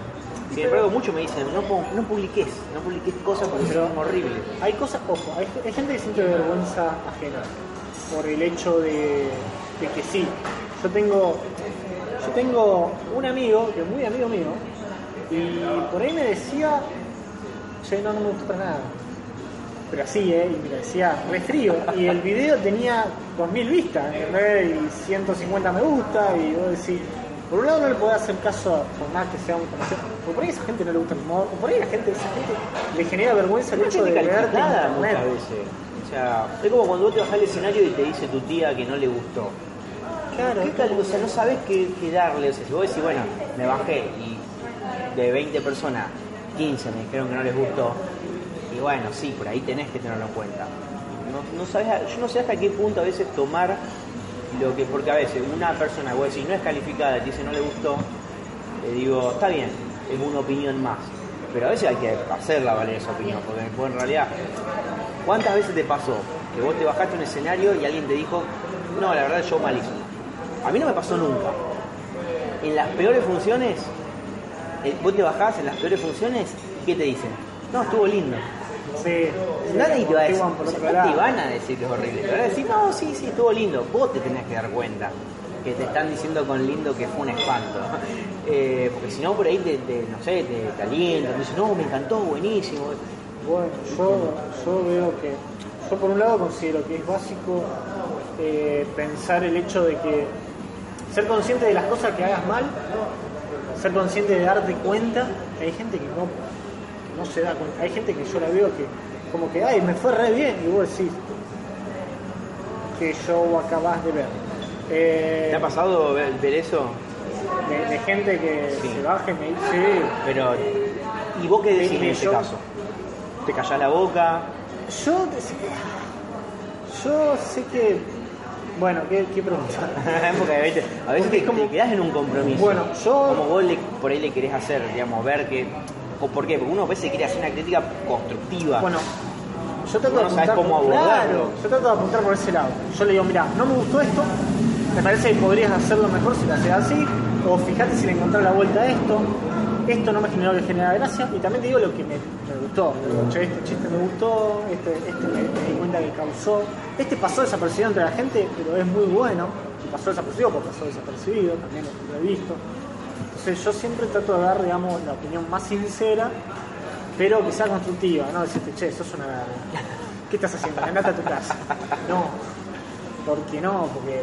Sin embargo, muchos me dicen, no, no publiques, no publiques cosas porque Pero- son horribles. hay cosas, ojo, hay, hay gente que siente vergüenza ajena por el hecho de, de que sí. Yo tengo, yo tengo un amigo, que es muy amigo mío, y por ahí me decía, che, no, no me gusta para nada. Pero así, ¿eh? Y me decía re frío. Y el video tenía 2000 vistas, ¿entendés? Y 150 me gusta, y vos decís, por un lado no le podés hacer caso por más que sea un conocido, porque por ahí a esa gente no le gusta el humor, por ahí a la gente, esa gente le genera vergüenza el hecho de verte internet. muchas veces. O sea, es como cuando vos te bajás al escenario y te dice tu tía que no le gustó. Claro, ¿Qué tal? O sea, no sabes qué, qué darle. O sea, si vos decís, bueno, me bajé y de 20 personas, 15 me dijeron que no les gustó, y bueno, sí, por ahí tenés que tenerlo en cuenta. No, sabes, yo no sé hasta qué punto a veces tomar lo que, porque a veces una persona, vos decís, no es calificada, te dice no le gustó, le digo, está bien, es una opinión más. Pero a veces hay que hacerla valer esa opinión, porque pues, en realidad, ¿cuántas veces te pasó que vos te bajaste un escenario y alguien te dijo, no, la verdad yo malísimo? A mí no me pasó nunca. En las peores funciones, eh, vos te bajás en las peores funciones, ¿qué te dicen? No, estuvo lindo. Sí, Nadie te va a decir, por otro te van a decir que es horrible, te van a decir, no, sí, sí, estuvo lindo. Vos te tenés que dar cuenta que te están diciendo con lindo que fue un espanto. Eh, porque si no, por ahí te, te- no sé, te, te alientan, te dicen, no, me encantó, buenísimo. Bueno, yo, yo veo que, yo por un lado considero que es básico eh, pensar el hecho de que ser consciente de las cosas que hagas mal, ser consciente de darte cuenta que hay gente que no, no se da cuenta, hay gente que yo la veo que como que, ay, me fue re bien, y vos decís que yo acabás de ver. Eh, ¿Te ha pasado ver, ver eso? de, de gente que Sí. se baja y me dice, sí, Pero, ¿y vos qué decís en ese yo- caso? ¿Te callás la boca? Yo, yo sé que, bueno, ¿qué, qué pregunta? Porque a veces te, te quedás en un compromiso. Bueno, yo- Como vos le- por ahí le querés hacer, digamos, ver que... ¿o ¿Por qué? Porque uno a veces quiere hacer una crítica constructiva. Bueno, yo trato de apuntar, cómo. Claro, yo trato de apuntar por ese lado. Yo le digo, mira, no me gustó esto, me parece que podrías hacerlo mejor si lo haces así, o fíjate si le encontrás la vuelta a esto. esto no me generó lo que genera gracia y también te digo lo que me, me gustó. Che, este chiste me gustó, este, este me, me di cuenta que causó. Este pasó desapercibido entre la gente, pero es muy bueno. Y pasó desapercibido porque pasó desapercibido, también lo he visto. Yo siempre trato de dar, digamos, la opinión más sincera, pero que sea constructiva, no decirte, che, sos una verga. ¿Qué estás haciendo? Andate a tu casa. No, porque no, porque,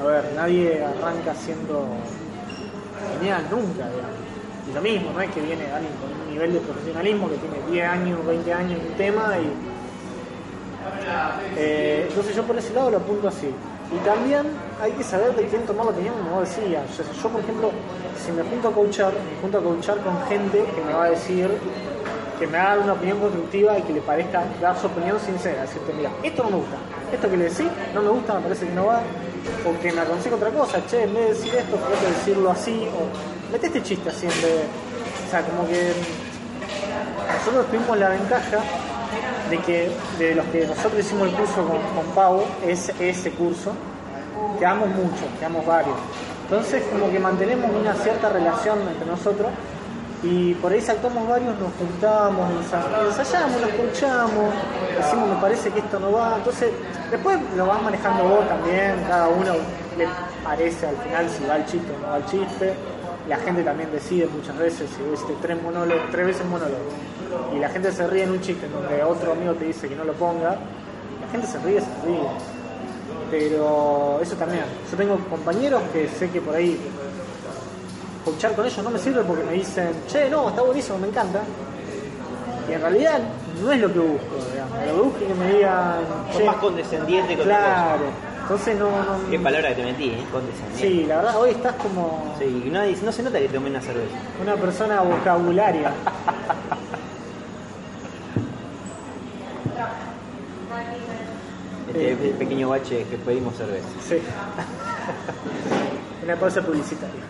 a ver, nadie arranca siendo genial nunca, digamos. Y lo mismo, no es que viene alguien con un nivel de profesionalismo que tiene 10 años, 20 años en un tema y. Eh, entonces yo por ese lado lo apunto así. Y también hay que saber de quién tomar la opinión, como vos decías. O sea, yo, por ejemplo, si me junto a coachar, me junto a coachar con gente que me va a decir, que me va a dar una opinión constructiva y que le parezca dar su opinión sincera. Decirte, mira, esto no me gusta, esto que le decís no me gusta, me parece que no va, o que me aconseja otra cosa, che, en vez de decir esto, trata de decirlo así, o mete este chiste así en vez de. O sea, como que nosotros tuvimos la ventaja de que de los que nosotros hicimos el curso con, con Pau, es ese curso, quedamos muchos, quedamos varios. Entonces como que mantenemos una cierta relación entre nosotros y por ahí saltamos varios, nos juntamos, ensa- ensayamos, lo escuchamos, decimos me parece que esto no va, entonces después lo vas manejando vos también, cada uno le parece al final si va el chiste o no va el chiste, la gente también decide muchas veces si viste tres monólogos, tres veces monólogo y la gente se ríe en un chiste donde otro amigo te dice que no lo ponga, la gente se ríe, se ríe. Pero eso también, yo tengo compañeros que sé que por ahí coachar con ellos no me sirve porque me dicen, che, no, está buenísimo, me encanta. Y en realidad no es lo que busco, digamos. Lo que busco es que me digan, che, más condescendiente con la claro. Entonces no, no. Qué palabra que te metí, ¿eh? Condescendiente. Sí, la verdad, hoy estás como Sí, no se nota que tomé una cerveza. una persona vocabularia. Este Eh, pequeño bache que pedimos cerveza. Sí. Una pausa publicitaria.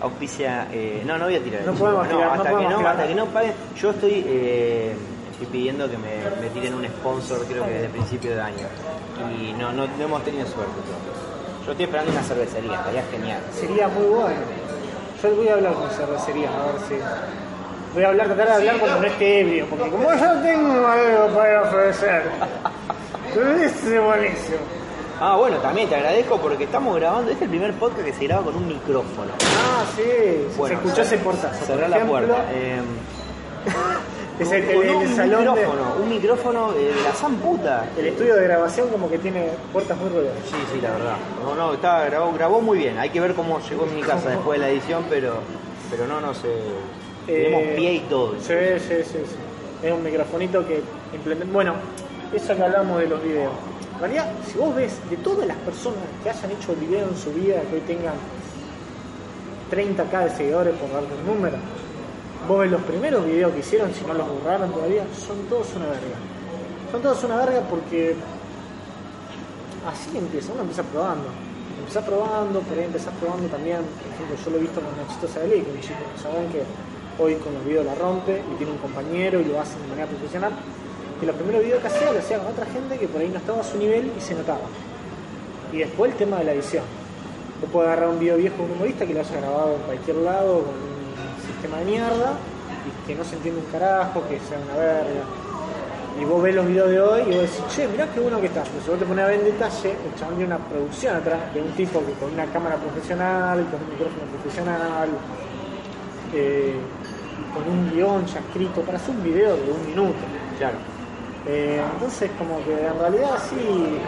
Auspicia. eh, no, no voy a tirar. No podemos tirar, no hasta, podemos que no, hasta que no paguen. Yo estoy, eh, estoy pidiendo que me, me tiren un sponsor, creo que desde principio de año. Y no, no, no hemos tenido suerte. Yo estoy esperando una cervecería, estaría genial. Sería muy bueno. Yo voy a hablar con cervecería, a ver si. Voy a hablar, tratar de hablar cuando no esté ebrio, porque como yo tengo algo para ofrecer. Es buenísimo. Ah, bueno, también te agradezco porque estamos grabando. Este es el primer podcast que se graba con un micrófono. Ah, sí, Bueno, se escuchó ese portazo. Cerrá por la puerta. Eh, Es el, el- el un salón de- micrófono, un micrófono de la san puta. el estudio de grabación como que tiene puertas muy ruidosas. Sí, sí, la verdad. No, no, está, grabó, grabó muy bien. Hay que ver cómo llegó en mi casa después de la edición, pero, pero no, no sé. Tenemos Eh, pie y todo. Sí, sí, sí, sí. Es un microfonito que implementa. Bueno, eso que hablamos de los videos. En realidad, si vos ves de todas las personas que hayan hecho video en su vida, que hoy tengan 30k de seguidores, por darte un número, vos ves los primeros videos que hicieron, si no los borraron todavía, son todos una verga. Son todos una verga porque así empieza, uno empieza probando. Empezás probando, por ahí probando también, por ejemplo, yo lo he visto con Nachito Sagalí, que un chico, que hoy con los videos la rompe y tiene un compañero y lo hace de manera profesional. Y los primeros videos que hacía lo hacía con otra gente que por ahí no estaba a su nivel y se notaba. Y después el tema de la edición. Vos podés agarrar un video viejo de un humorista que lo haya grabado en cualquier lado con un sistema de mierda y que no se entiende un carajo, que sea una verga. Y vos ves los videos de hoy y vos decís, che, mirá qué bueno que está. Pero si vos te pones a ver en detalle, el chabón una producción atrás de un tipo que con una cámara profesional, con un micrófono profesional, eh, con un guion ya escrito para hacer un video de un minuto. Claro. Eh, entonces, como que en realidad sí.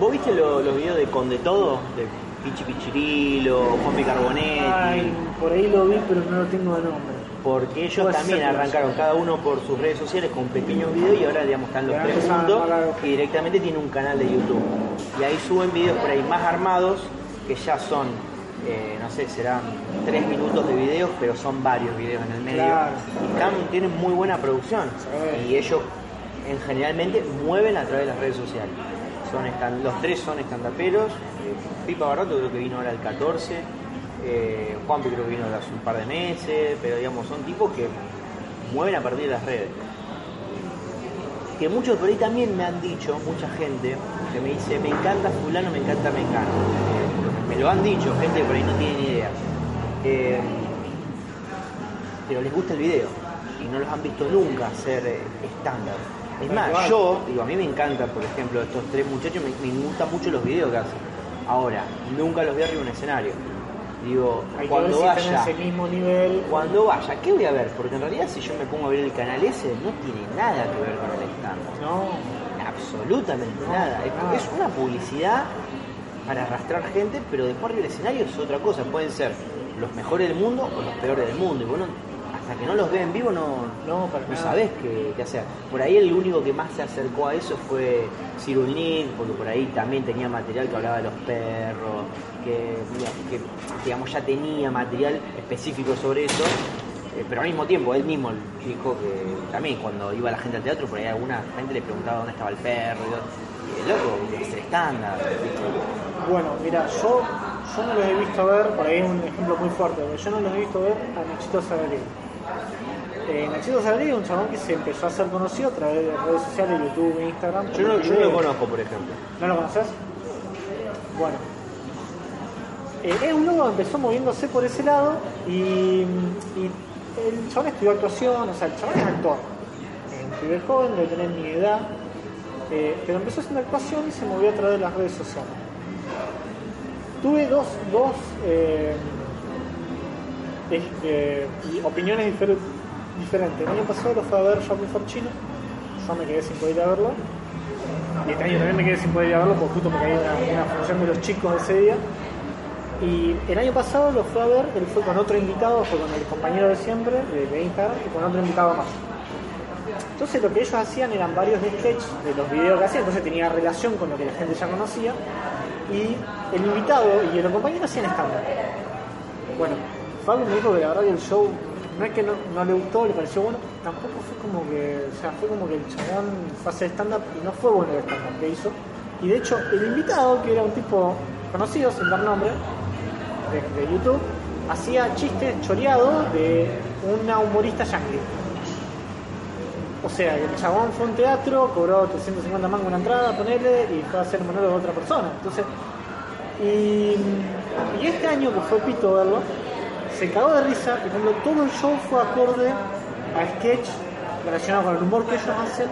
¿Vos viste lo- los videos de Con de Todo? De Pichi Pichirilo, Juanpi Carbonetti. Ay, por ahí lo vi, pero no lo tengo de nombre. Porque ellos Puede también ser que lo arrancaron cada uno por sus redes sociales con pequeños videos y ahora digamos están los tres juntos y directamente tienen un canal de YouTube. Y ahí suben videos por ahí más armados que ya son, eh, no sé, serán tres minutos de videos, pero son varios videos en el medio. Claro. Y están- tienen muy buena producción. Sí. Y ellos en generalmente mueven a través de las redes sociales. Son los tres son estandaperos. eh, Pipa Barato creo que vino ahora el 14. Eh, Juanpi creo que vino hace un par de meses. Pero digamos, son tipos que mueven a partir de las redes. Que muchos por ahí también me han dicho, mucha gente, que me dice, me encanta fulano, me encanta mengano. Eh, me lo han dicho, gente que por ahí no tiene ni idea. Eh, pero les gusta el video y no los han visto nunca eh, estándar. Es más, yo, digo, a mí me encanta, por ejemplo, estos tres muchachos, me, me gustan mucho los videos que hacen. Ahora, nunca los vi arriba de un escenario. Digo, Hay que ver cuando están en vaya, ese mismo nivel. cuando vaya, ¿qué voy a ver? Porque en realidad si yo me pongo a ver el canal ese, no tiene nada que ver con el estándar. No, Absolutamente No, nada. Es, nada. es una publicidad para arrastrar gente, pero después arriba del escenario es otra cosa. Pueden ser los mejores del mundo o los peores del mundo. Y bueno, hasta que no los ve en vivo no, no, para no sabés qué, qué hacer. Por ahí el único que más se acercó a eso fue Cyrulnik, porque por ahí también tenía material que hablaba de los perros, que, que digamos ya tenía material específico sobre eso. Eh, pero al mismo tiempo, él mismo dijo que también cuando iba la gente al teatro, por ahí alguna gente le preguntaba dónde estaba el perro. Y. Y el loco, es el estándar. Bueno, mira, yo, yo no los he visto ver, por ahí es un ejemplo muy fuerte, pero yo no los he visto ver a Nachito Sagredo. Eh, Nachito es un chabón que se empezó a hacer conocido a través de redes sociales, YouTube, Instagram. Yo no, por yo no lo conozco, por ejemplo. ¿No lo conoces? Bueno. Eh, es un loco que empezó moviéndose por ese lado y, y el chabón estudió actuación, o sea, el chabón es actor. Es un pibe joven, debe tener mi edad, eh, pero empezó haciendo actuación y se movió a través de las redes sociales. Tuve dos, dos eh, es- eh, opiniones difer- diferentes. El año pasado lo fue a ver Shopping for Chino, yo me quedé sin poder ir a verlo. Y este año también me quedé sin poder ir a verlo porque justo me una, función de los chicos ese día. Y el año pasado lo fue a ver, él fue con otro invitado, fue con el compañero de siempre, de Instagram, y con otro invitado más. Entonces lo que ellos hacían eran varios sketches de los videos que hacían, entonces tenía relación con lo que la gente ya conocía. Y el invitado y el compañero hacían estándar. Bueno, Fabio me dijo que la verdad que el show no es que no, le gustó, le pareció bueno, tampoco fue como que, o sea, fue como que el chabón fue a hacer stand-up y no fue bueno el stand-up que hizo. Y de hecho, el invitado, que era un tipo conocido, sin dar nombre, de, YouTube, hacía chistes choreados de una humorista yankee. O sea, el chabón fue a un teatro, cobró 350 mangos una entrada, ponele, y fue a hacer monólogo de otra persona. Entonces, y, y este año que fue Pito verlo, se cagó de risa y cuando todo el show fue acorde a sketch relacionado con el humor que ellos hacen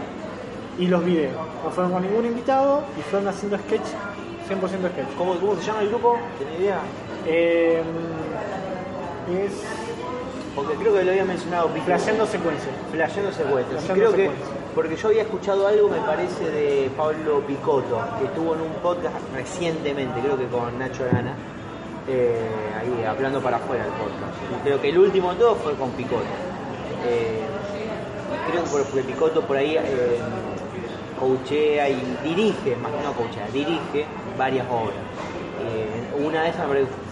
y los videos. No fueron con ningún invitado y fueron haciendo sketch, 100% sketch. ¿Cómo, ¿Cómo se llama el grupo? ¿Tenés idea? Eh, es Porque creo que lo había mencionado flasheando secuencias. Flasheando secuencias. Creo que, porque yo había escuchado algo, me parece, de Pablo Picotto, que estuvo en un podcast recientemente, creo que con Nacho Arana, eh, ahí hablando para afuera del podcast. Creo que el último de todo fue con Picotto. Eh, creo que por- porque Picotto por ahí eh, coachea y dirige, más no coachea, dirige varias obras. Eh, una de esas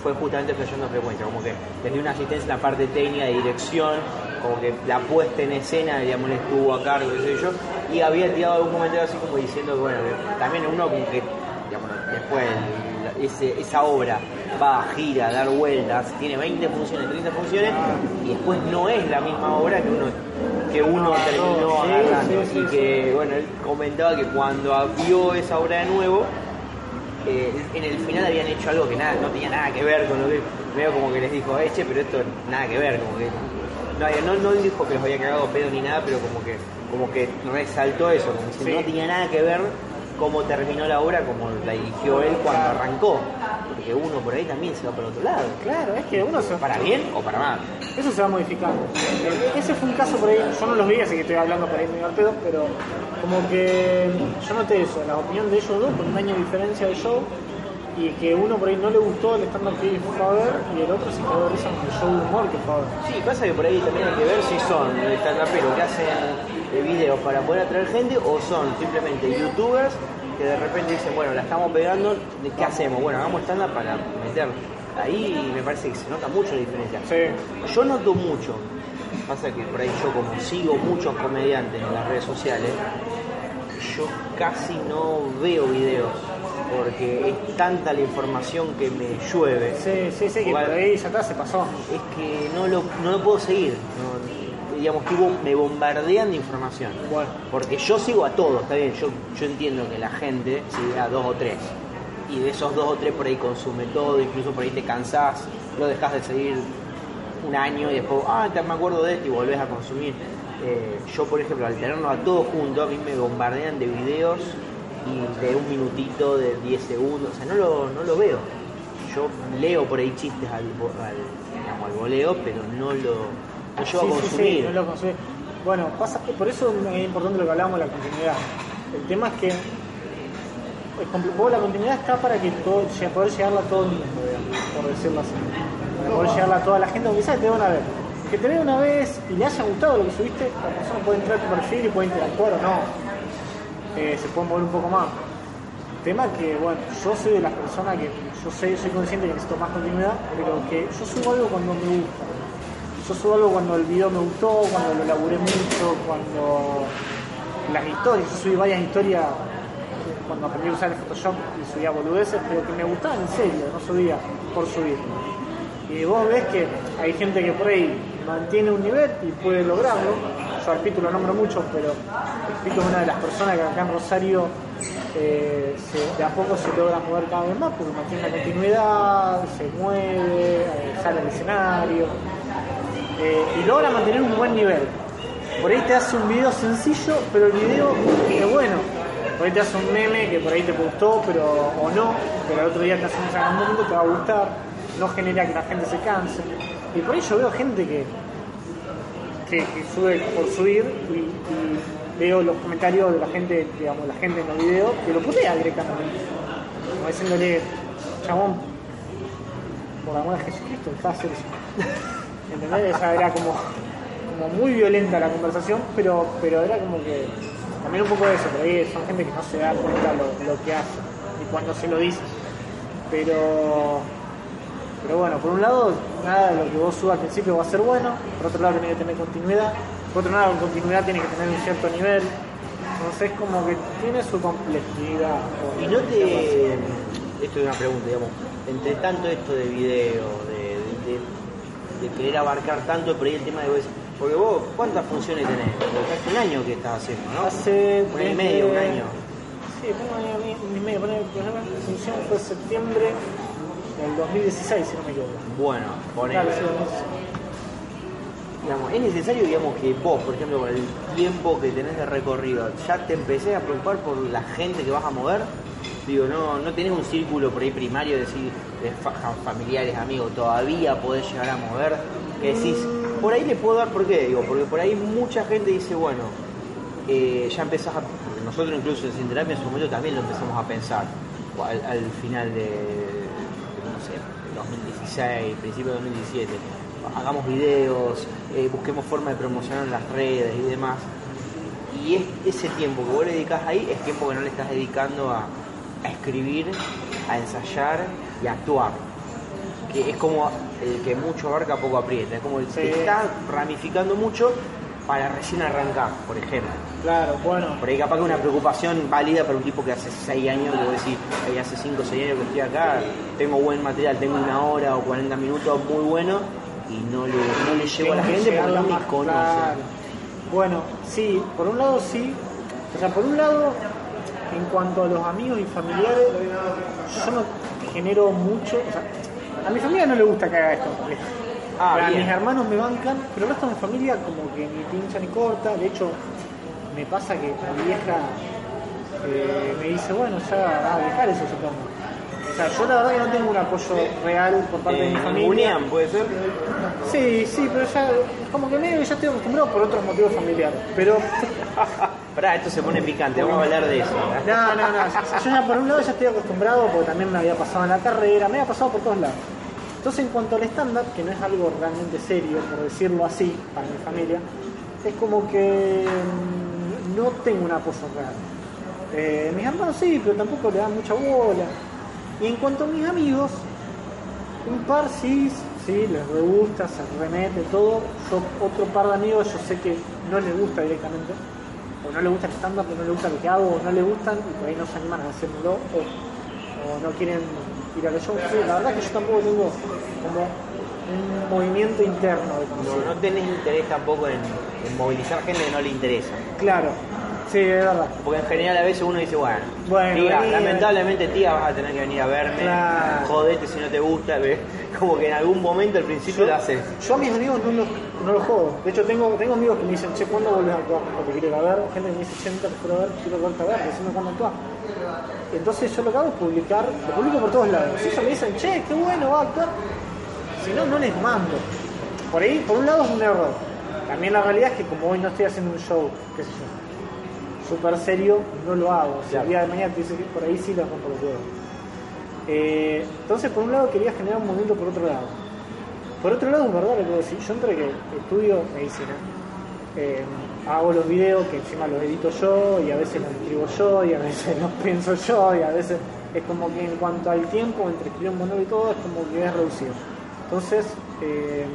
fue justamente Flasheando Frecuencia, como que tenía una asistencia en la parte técnica de dirección, como que la puesta en escena, digamos, estuvo a cargo, qué sé yo, y había tirado algún comentario así como diciendo bueno, también uno como que, digamos, después el- esa obra va, gira, a dar vueltas, tiene 20 funciones, 30 funciones, y después no es la misma obra que uno que uno terminó Sí, agarrando, sí, sí, y que, bueno, él comentaba que cuando vio esa obra de nuevo, eh, en el final habían hecho algo que nada, no tenía nada que ver con lo que veo como que les dijo, eche, pero esto nada que ver, como que no, no, no dijo que los había cagado pedo ni nada, pero como que como que resaltó eso, como Sí. no tenía nada que ver cómo terminó la obra como la dirigió él cuando arrancó, porque uno por ahí también se va para otro lado, Claro, es que uno se para bien o para mal. Eso se va modificando. Ese fue un caso por ahí, yo no los vi, así que estoy hablando por ahí medio al pedo, pero como que yo noté eso, la opinión de ellos dos, con un año de diferencia de show, y que uno por ahí no le gustó el stand-up que fue a ver, y el otro se quedó de risa con el show de humor que fue a ver. Sí, pasa que por ahí también hay que ver si son stand-uperos que hacen eh, videos para poder atraer gente o son simplemente youtubers que de repente dicen, bueno, la estamos pegando, ¿de ¿qué hacemos? Bueno, hagamos stand-up para meter. Ahí me parece que se nota mucho la diferencia. Sí. Yo noto mucho, pasa que por ahí yo como sigo muchos comediantes en las redes sociales, yo casi no veo videos porque es tanta la información que me llueve Sí, sí, sí, que por ahí ya está, se pasó. es que no lo, no lo puedo seguir. Digamos que me bombardean de información. Bueno. Porque yo sigo a todos, está bien, yo, yo entiendo que la gente sigue a dos o tres. Y de esos dos o tres por ahí consume todo, incluso por ahí te cansás, lo dejas de seguir un año y después, ah, te me acuerdo de esto y volvés a consumir. Eh, yo, por ejemplo, al tenernos a todos juntos, a mí me bombardean de videos y de un minutito, de 10 segundos, o sea, no lo, no lo veo. Yo leo por ahí chistes al, al, al voleo, pero no lo, llevo a consumir. no lo consumí. Bueno, pasa que por eso es importante lo que hablábamos de la continuidad. El tema es que la continuidad está para que todo, poder llegarla a todo el mundo, por decirlo así. Para poder llegarla a toda la gente, aunque quizás te van a ver. Que te vea una vez y le haya gustado lo que subiste, la persona puede entrar a tu perfil y puede interactuar o no. Eh, se puede mover un poco más. Tema que, bueno, yo soy de las personas que, yo sé, soy consciente que necesito más continuidad, pero que yo subo algo cuando me gusta. Yo subo algo cuando el video me gustó, cuando lo laburé mucho, cuando las historias, yo subí varias historias cuando aprendí a usar el Photoshop y subía boludeces, pero que me gustaban en serio, no subía por subir. Y vos ves que hay gente que por ahí mantiene un nivel y puede lograrlo. Yo al Pito lo nombro mucho, pero el Pito es una de las personas que acá en Rosario eh, de a poco se logra mover cada vez más porque mantiene la continuidad, se mueve, eh, sale al escenario eh, y logra mantener un buen nivel. Por ahí te hace un video sencillo, pero el video es bueno por ahí te hace un meme que por ahí te gustó, pero o no, pero el otro día te hace un Sagamundo, te va a gustar, no genera que la gente se canse. Y por ahí yo veo gente que, que, sube por subir y, veo los comentarios de la gente, digamos, la gente en los videos, que lo putea directamente. Como diciéndole, chabón, por amor a Jesucristo, de hacer eso. ¿Entendés? Esa era como, muy violenta la conversación, pero, era como que también un poco de eso, son gente que no se da cuenta lo, lo que hace y cuando se lo dice. Pero, pero bueno, por un lado, nada de lo que vos subas al principio va a ser bueno, por otro lado tiene que tener continuidad, por otro lado continuidad tiene que tener un cierto nivel, entonces como que tiene su complejidad. Y no te... Esto es una pregunta, digamos, entre tanto esto de video, de, de, querer abarcar tanto, por ahí el tema de porque vos, ¿cuántas funciones tenés? hace un año que estás haciendo, ¿no? Hace un año y medio, un año. Sí, un año y medio. La función fue septiembre del 2016, si no me equivoco. Bueno, ponele. digamos, es necesario digamos que vos, por ejemplo, con el tiempo que tenés de recorrido, ya te empecé a preocupar por la gente que vas a mover. Digo, no, no tenés un círculo por ahí primario de decir de familiares, amigos, todavía podés llegar a mover, que decís, por ahí le puedo dar, ¿por qué? Digo, porque por ahí mucha gente dice, bueno, eh, ya empezás a. Nosotros incluso en Sinterapia en su momento también lo empezamos a pensar al, final de, no sé, 2016, principio de 2017. Hagamos videos, eh, busquemos formas de promocionar en las redes y demás. Y es, ese tiempo que vos le dedicas ahí es tiempo que no le estás dedicando a, a escribir, a ensayar y a actuar. Que es como el que mucho abarca poco aprieta. Es como el que está ramificando mucho para recién arrancar, por ejemplo. Claro, bueno. Por ahí capaz que una preocupación válida para un tipo que hace 6 años, que decir, hace 5 o 6 años que estoy acá, tengo buen material, tengo una hora o 40 minutos muy bueno y no le, no le llego a la gente porque no me conoce. Bueno, sí, por un lado sí. O sea, por un lado, en cuanto a los amigos y familiares, yo no genero mucho, o sea, a mi familia no le gusta que haga esto. Ah, a mis hermanos me bancan, pero el resto de mi familia como que ni pincha ni corta. De hecho, me pasa que mi vieja eh, me dice, bueno, ya va a dejar eso supongo. Sea, yo la verdad que no tengo un apoyo real por parte de mi eh, familia. Unión, ¿puede ser? Sí, sí, pero ya, como que medio ya estoy acostumbrado por otros motivos familiares. Pero. Pará, esto se pone picante, vamos a hablar de eso. No, no, no. Yo ya por un lado ya estoy acostumbrado porque también me había pasado en la carrera, me había pasado por todos lados. Entonces, en cuanto al estándar, que no es algo realmente serio, por decirlo así, para mi familia, es como que mm, no tengo un apoyo real. Eh, mis hermanos sí, pero tampoco le dan mucha bola. Y en cuanto a mis amigos, un par sí, sí, les gusta, se remete, todo. Yo, otro par de amigos, yo sé que no les gusta directamente, o no les gusta el estándar, o no les gusta lo que hago, o no les gustan, y por ahí no se animan a hacerlo, o, o no quieren la verdad que yo tampoco tengo como un movimiento interno de no, no tenés interés tampoco en, movilizar gente que no le interesa. Claro. Sí, es verdad. Porque en general a veces uno dice, bueno, Bueno, tía, vení, lamentablemente tía vas a tener que venir a verme, Claro. jodete si no te gusta, ¿ves? como que en algún momento al principio lo haces. Yo a mis amigos no los, no los jodo. De hecho, tengo, tengo amigos que me dicen, che, ¿cuándo volvés a actuar? Porque quiero ir a ver. Gente que me dice, che, nunca te quiero ver, quiero verte a ver, decime cuándo actuar. Entonces yo lo que hago es publicar, lo publico por todos lados. Si ellos me dicen, che, qué bueno, va a actuar. Si no, no les mando. Por ahí, por un lado es un error. También la realidad es que como hoy no estoy haciendo un show, qué sé yo, súper serio, no lo hago. Si el día de mañana te dice que por ahí sí los rompo los huevos. Eh, entonces, por un lado quería generar un movimiento por otro lado. Por otro lado, es verdad lo que decís. Yo entre que estudio medicina, eh, hago los videos que encima los edito yo y a veces los escribo yo y a veces los pienso yo y a veces es como que en cuanto al tiempo entre escribir un monólogo y todo es como que es reducido. Entonces, eh,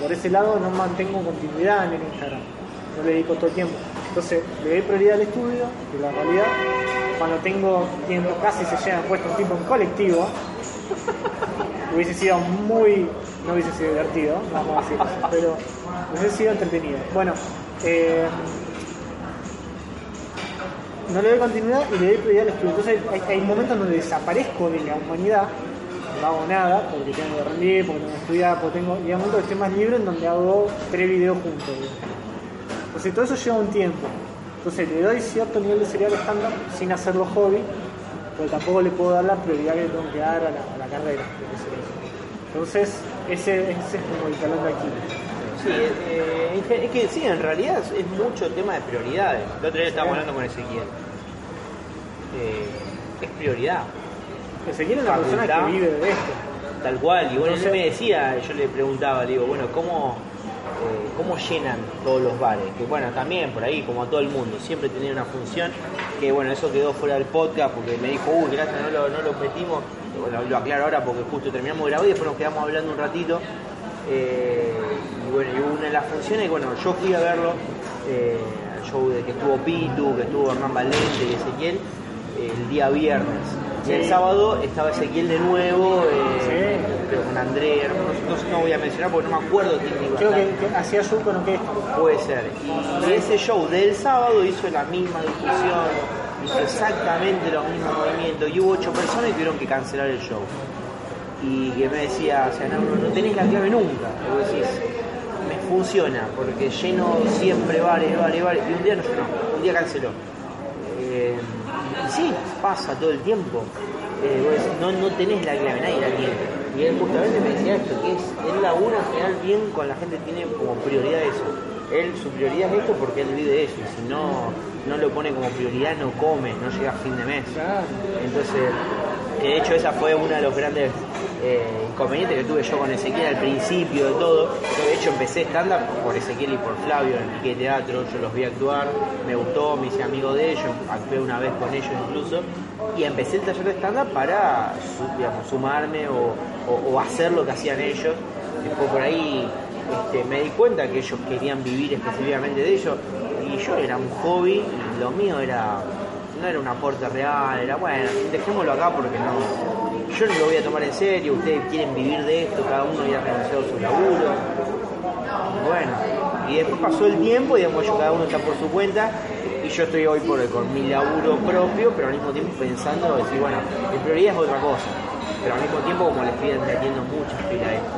por ese lado no mantengo continuidad en el Instagram, no le dedico todo el tiempo. Entonces, le doy prioridad al estudio y la realidad, cuando tengo tiempo, casi se llenan puesto un tipo en colectivo, hubiese sido muy, no hubiese sido divertido, vamos a decir pero hubiese sido entretenido. Bueno, eh, no le doy continuidad y le doy prioridad al estudio. Entonces hay, hay momentos donde desaparezco de la humanidad, no hago nada, porque tengo que rendir, porque tengo que estudiar, porque tengo, y hay momentos que estoy más libre en donde hago tres videos juntos. Entonces todo eso lleva un tiempo. Entonces le doy cierto nivel de serial estándar sin hacerlo hobby, pero tampoco le puedo dar la prioridad que tengo que dar a la, a la carrera. Entonces ese, ese es como el talón de Aquiles. Sí, eh, gen- es que sí, en realidad es, mucho tema de prioridades. El otro día estábamos hablando con Ezequiel. Eh, es prioridad, Ezequiel es una persona que vive de esto. tal cual. Y bueno, Entonces- él me decía, yo le preguntaba, le digo, bueno, ¿cómo, eh, ¿cómo llenan todos los bares? Que bueno, también por ahí, como a todo el mundo, siempre tenía una función. Que bueno, eso quedó fuera del podcast porque me dijo, uy, gracias, no lo, no lo metimos. Bueno, lo aclaro ahora porque justo terminamos de grabar y después nos quedamos hablando un ratito. Eh, y bueno, y una de las funciones, bueno, yo fui a verlo, eh, al show de que estuvo Pitu, que estuvo Hernán Valente y Ezequiel, el día viernes. Y el Sí. sábado estaba Ezequiel de nuevo, eh, Sí. creo con André, no, no- voy a mencionar porque no me acuerdo quién iba Creo que, que hacía yo con Puede ser. Y ese show del sábado hizo la misma discusión, hizo exactamente los mismos movimientos y hubo ocho personas que tuvieron que cancelar el show. Y que me decía, o sea, no, no tenés la clave nunca. Y vos decís, me funciona, porque lleno siempre bares, bares, bares. Y un día no llenó, un día canceló. Eh, y sí, pasa todo el tiempo. Eh, vos decís, no, no tenés la clave, nadie la tiene. Y él justamente me decía esto, que es, él labura en general bien con la gente tiene como prioridad eso. Él, su prioridad es esto porque él vive de eso, y si no, no lo pone como prioridad, no come, no llega a fin de mes. Entonces, que de hecho esa fue uno de los grandes eh, inconvenientes que tuve yo con Ezequiel al principio de todo. De hecho empecé stand-up por Ezequiel y por Flavio en el Teatro, yo los vi actuar, me gustó, me hice amigo de ellos, actué una vez con ellos incluso, y empecé el taller de stand-up para sumarme o, hacer lo que hacían ellos. Después por ahí este, me di cuenta que ellos querían vivir específicamente de ello y yo era un hobby y lo mío era no era un aporte real, era bueno, dejémoslo acá porque no, yo no lo voy a tomar en serio, ustedes quieren vivir de esto, cada uno ya ha renunciado su laburo. Bueno, y después pasó el tiempo, digamos, yo cada uno está por su cuenta y yo estoy hoy por con mi laburo propio, pero al mismo tiempo pensando, decir, bueno, mi prioridad es otra cosa. Pero al mismo tiempo como le estoy metiendo muchas pilas a esto,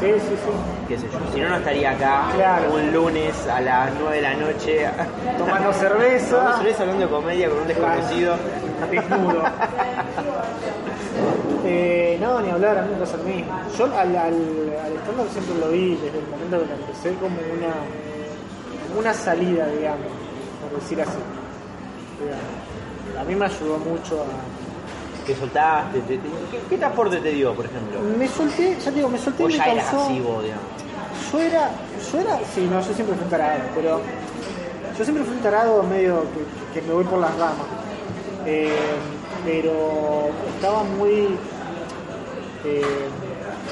Sí, sí, sí. qué sé yo. Si no, no estaría acá Claro. un lunes a las 9 de la noche Tomando cerveza. Tomando cerveza hablando de comedia con un desconocido. Desnudo. Eh, no, ni hablar, a mí me pasa lo mismo. Yo al, al, siempre lo vi desde el momento que lo empecé como una, como una salida, digamos, por decir así. Digamos. A mí me ayudó mucho a... que soltaste? Te- te- ¿qué, qué aporte te dio, por ejemplo? Me solté, ya te digo, me solté O y me ya eras causó- así vos, digamos. Yo era, yo era, sí, no, yo siempre fui un tarado, pero yo siempre fui un tarado medio que, que me voy por las ramas. Eh, pero estaba muy, eh,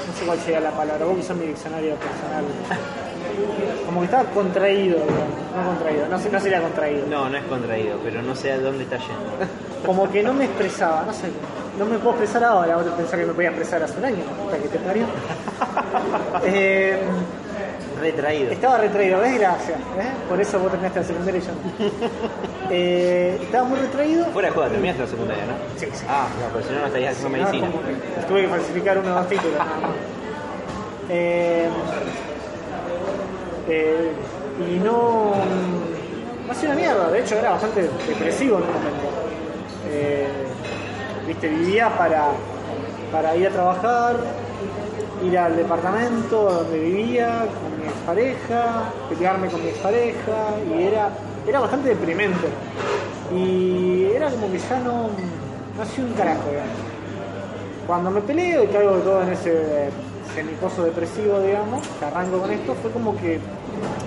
no sé cuál sería la palabra, vos que mi diccionario personal. Como que estaba contraído, digamos, no contraído, no, no sería contraído. No, no es contraído, pero no sé a dónde está yendo. Como que no me expresaba, no sé, no me puedo expresar ahora, vos pensás que me podía expresar hace un año, hasta que te parió. Eh, retraído. Estaba retraído, ¿ves? Gracias. ¿ves? Por eso vos terminaste la secundaria y yo no. Eh, estaba muy retraído. Fuera de joda, terminaste la secundaria, ¿no? Sí, sí. Ah, no, pero si no, no estarías haciendo medicina. Como tuve que falsificar uno dos títulos. Eh, eh, y no. No hacía una mierda, de hecho era bastante depresivo en un momento. Eh, Viste, vivía para, para ir a trabajar, ir al departamento donde vivía con mi expareja, pelearme con mi expareja, y era, era bastante deprimente. Y era como que ya no, no hacía un carajo, digamos. Cuando me peleo y caigo todo en ese semiposo depresivo, digamos, que arranco con esto, fue como que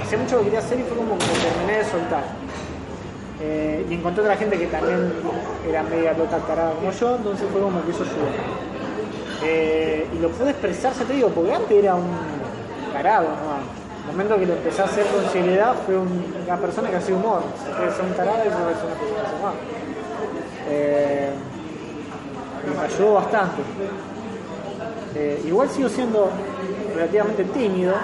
hacía mucho que quería hacer y fue como que terminé de soltar. Eh, y encontré otra gente que también era media loca tarada como yo, entonces fue como que eso ayudó. Eh, y lo pude expresar, ya te digo, porque antes era un tarado, ¿no? El momento que lo empecé a hacer con seriedad fue un- una persona que hacía humor. Se puede ser un tarado y puede ser una persona que hace humor. Eh, me ayudó bastante. Eh, igual sigo siendo relativamente tímido,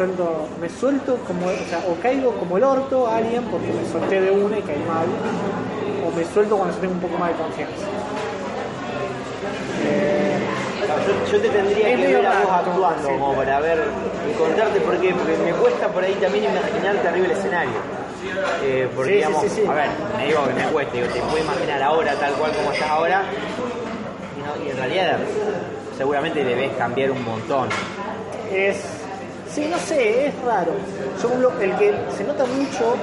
suelto, me suelto como, o sea, o caigo como el orto a alguien porque me solté de una y caí mal, o me suelto cuando yo tengo un poco más de confianza. Eh, Yo, yo te tendría que ver a vos actuando sí. como para ver, encontrarte, porque, porque me cuesta por ahí también imaginarte arriba del escenario. Eh, porque Sí, sí, digamos, sí, sí. a ver, me digo que me cuesta, digo, te puedo imaginar ahora tal cual como estás ahora, y, no- y en realidad seguramente debes cambiar un montón. es, sí, no sé, es raro. Yo el que se nota mucho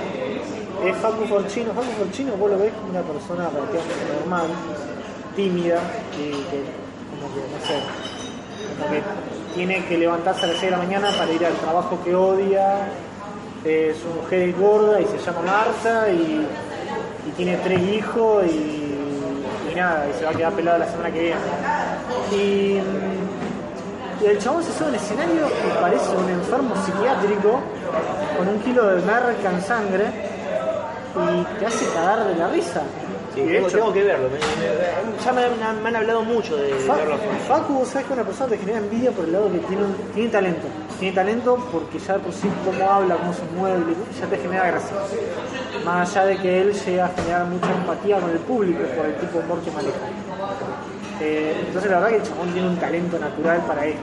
es Facu Forchino. Facu Forchino vos lo ves una persona relativamente normal, tímida, y que como que, no sé, como que tiene que levantarse a las 6 de la mañana para ir al trabajo que odia. Eh, su mujer es gorda y se llama Marta y, tiene tres hijos y, y nada, y se va a quedar pelado la semana que viene. Y, y el chabón se sube al escenario y parece un enfermo psiquiátrico con un kilo de merca en sangre y te hace cagar de la risa. Sí, tengo, hecho, tengo que verlo. me- me- ya me, han- me han hablado mucho de, de Fa- verlo. Facu, vos sabés que una persona te genera envidia por el lado que tiene, un- tiene talento. Tiene talento porque ya de por sí cómo habla, cómo se mueve, ya te genera gracia. Más allá de que él llega a generar mucha empatía con el público por el tipo de humor que maneja. Eh, entonces la verdad que el chabón tiene un talento natural para esto.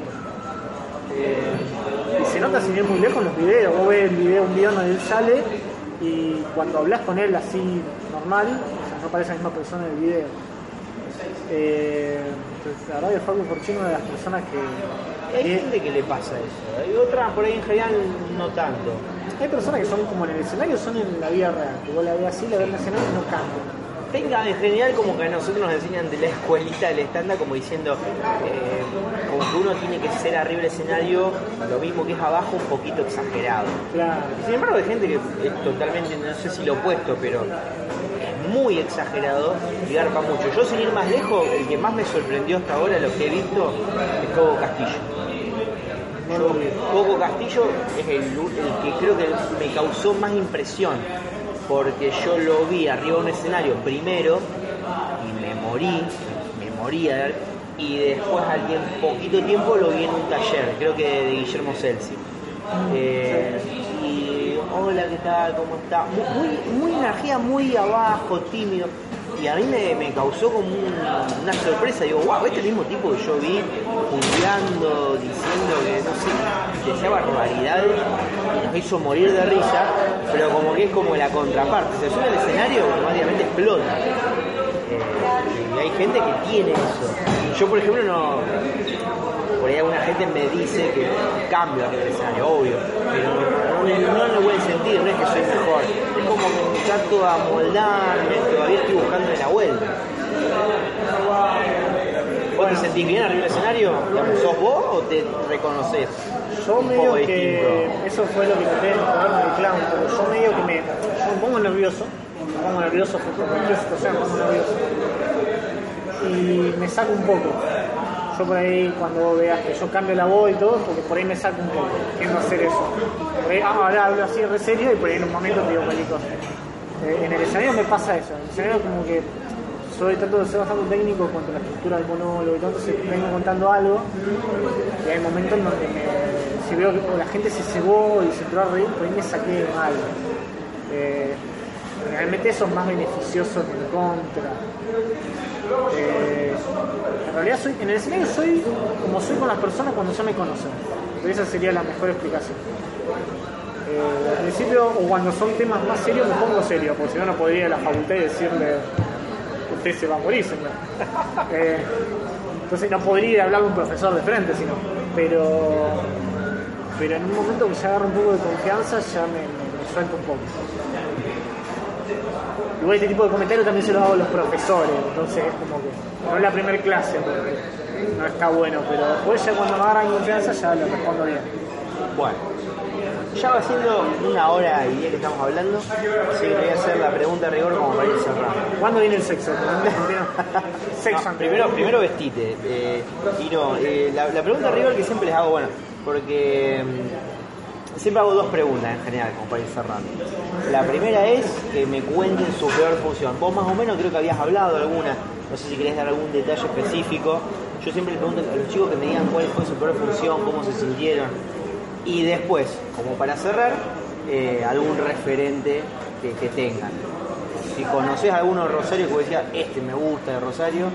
Eh, y se nota sin ir muy lejos los videos. Vos ves el video, un video donde él sale y cuando hablas con él así normal, o sea, no parece la misma persona en el video. Eh, entonces, la verdad que Facu Forchino es una de las personas que... Hay gente que le pasa eso, hay otras por ahí en general no tanto. hay personas que son como en el escenario, son en la vida real. Que vos la ves así, la ves en el escenario y no cambian. Tenga en general como que a nosotros nos enseñan de la escuelita del estándar como diciendo eh, como que uno tiene que ser arriba del escenario lo mismo que es abajo un poquito exagerado. Claro. Sin embargo hay gente que es totalmente, no sé si lo opuesto, pero es muy exagerado y garpa mucho. Yo sin ir más lejos, el que más me sorprendió hasta ahora, lo que he visto, es Coco Castillo. Coco Castillo es el, el que creo que me causó más impresión, porque yo lo vi arriba de un escenario primero y me morí, me moría, y después al tiempo, poquito tiempo lo vi en un taller, creo que de Guillermo Celsi. Eh, y hola, ¿qué tal? ¿Cómo está? Muy, muy, muy energía, muy abajo, tímido. Y a mí me, causó como un- una sorpresa. Digo, wow, este mismo tipo que yo vi juzgando, diciendo que no sé, decía barbaridades y nos hizo morir de risa, pero como que es como la contraparte. Se sube al escenario automáticamente explota. Eh, y hay gente que tiene eso. Yo, por ejemplo, no. Por ahí alguna gente me dice que cambio del escenario, obvio, pero no, en no en el buen sentido, no es que soy mejor. Es como que trato a moldarme, todavía estoy buscando la vuelta. ¿Vos te sentís bien arriba del escenario? ¿Sos vos o te reconoces? Yo un medio poco que distinto? eso fue lo que en el programa del clown, pero yo medio que me, yo me pongo nervioso, me pongo nervioso por cualquier situación, me pongo nervioso. Y me saco un poco. Yo por ahí cuando veas que yo cambio la voz y todo, porque por ahí me saco un poco, tiendo a hacer eso. Por ahí, ah, ahora hablo así re serio y por ahí en un momento te digo cualquier cosa. Eh, en el escenario me pasa eso, en el escenario como que soy trato de bastante técnico cuanto la estructura del monólogo y todo, entonces vengo contando algo y hay momentos en donde me, si veo que la gente se cebó y se entró a reír, por ahí me saqué mal. Eh, realmente es más beneficioso que contra. Eh, en realidad soy, en el escenario soy como soy con las personas cuando ya me conocen. Esa sería la mejor explicación. Eh, al principio, o cuando son temas más serios, me pongo serio, porque si no, no podría ir a la facultad y decirle, usted se va a morir, señor. Eh, entonces no podría ir a hablar a un profesor de frente, sino. Pero, pero en un momento que ya agarro un poco de confianza, ya me, me, me suelto un poco. Igual este tipo de comentarios también se los hago a los profesores, entonces es como que no es la primera clase, porque no está bueno, pero después ya cuando me agarran confianza ya lo respondo bien. Bueno, ya va siendo una hora y diez que estamos hablando, así que voy a hacer la pregunta de rigor como para ir cerrando. ¿Cuándo viene el sexo? sexo No, primero, primero vestite. eh, y no, eh, la, la pregunta de rigor que siempre les hago, bueno, porque mm, siempre hago dos preguntas en general, como para ir cerrando. La primera es que me cuenten su peor función. Vos más o menos creo que habías hablado de alguna, no sé si querés dar algún detalle específico. Yo siempre les pregunto a los chicos que me digan cuál fue su peor función, cómo se sintieron. Y después, como para cerrar, eh, algún referente que, tengan. Si conoces alguno de Rosario que vos decías, este me gusta de Rosario,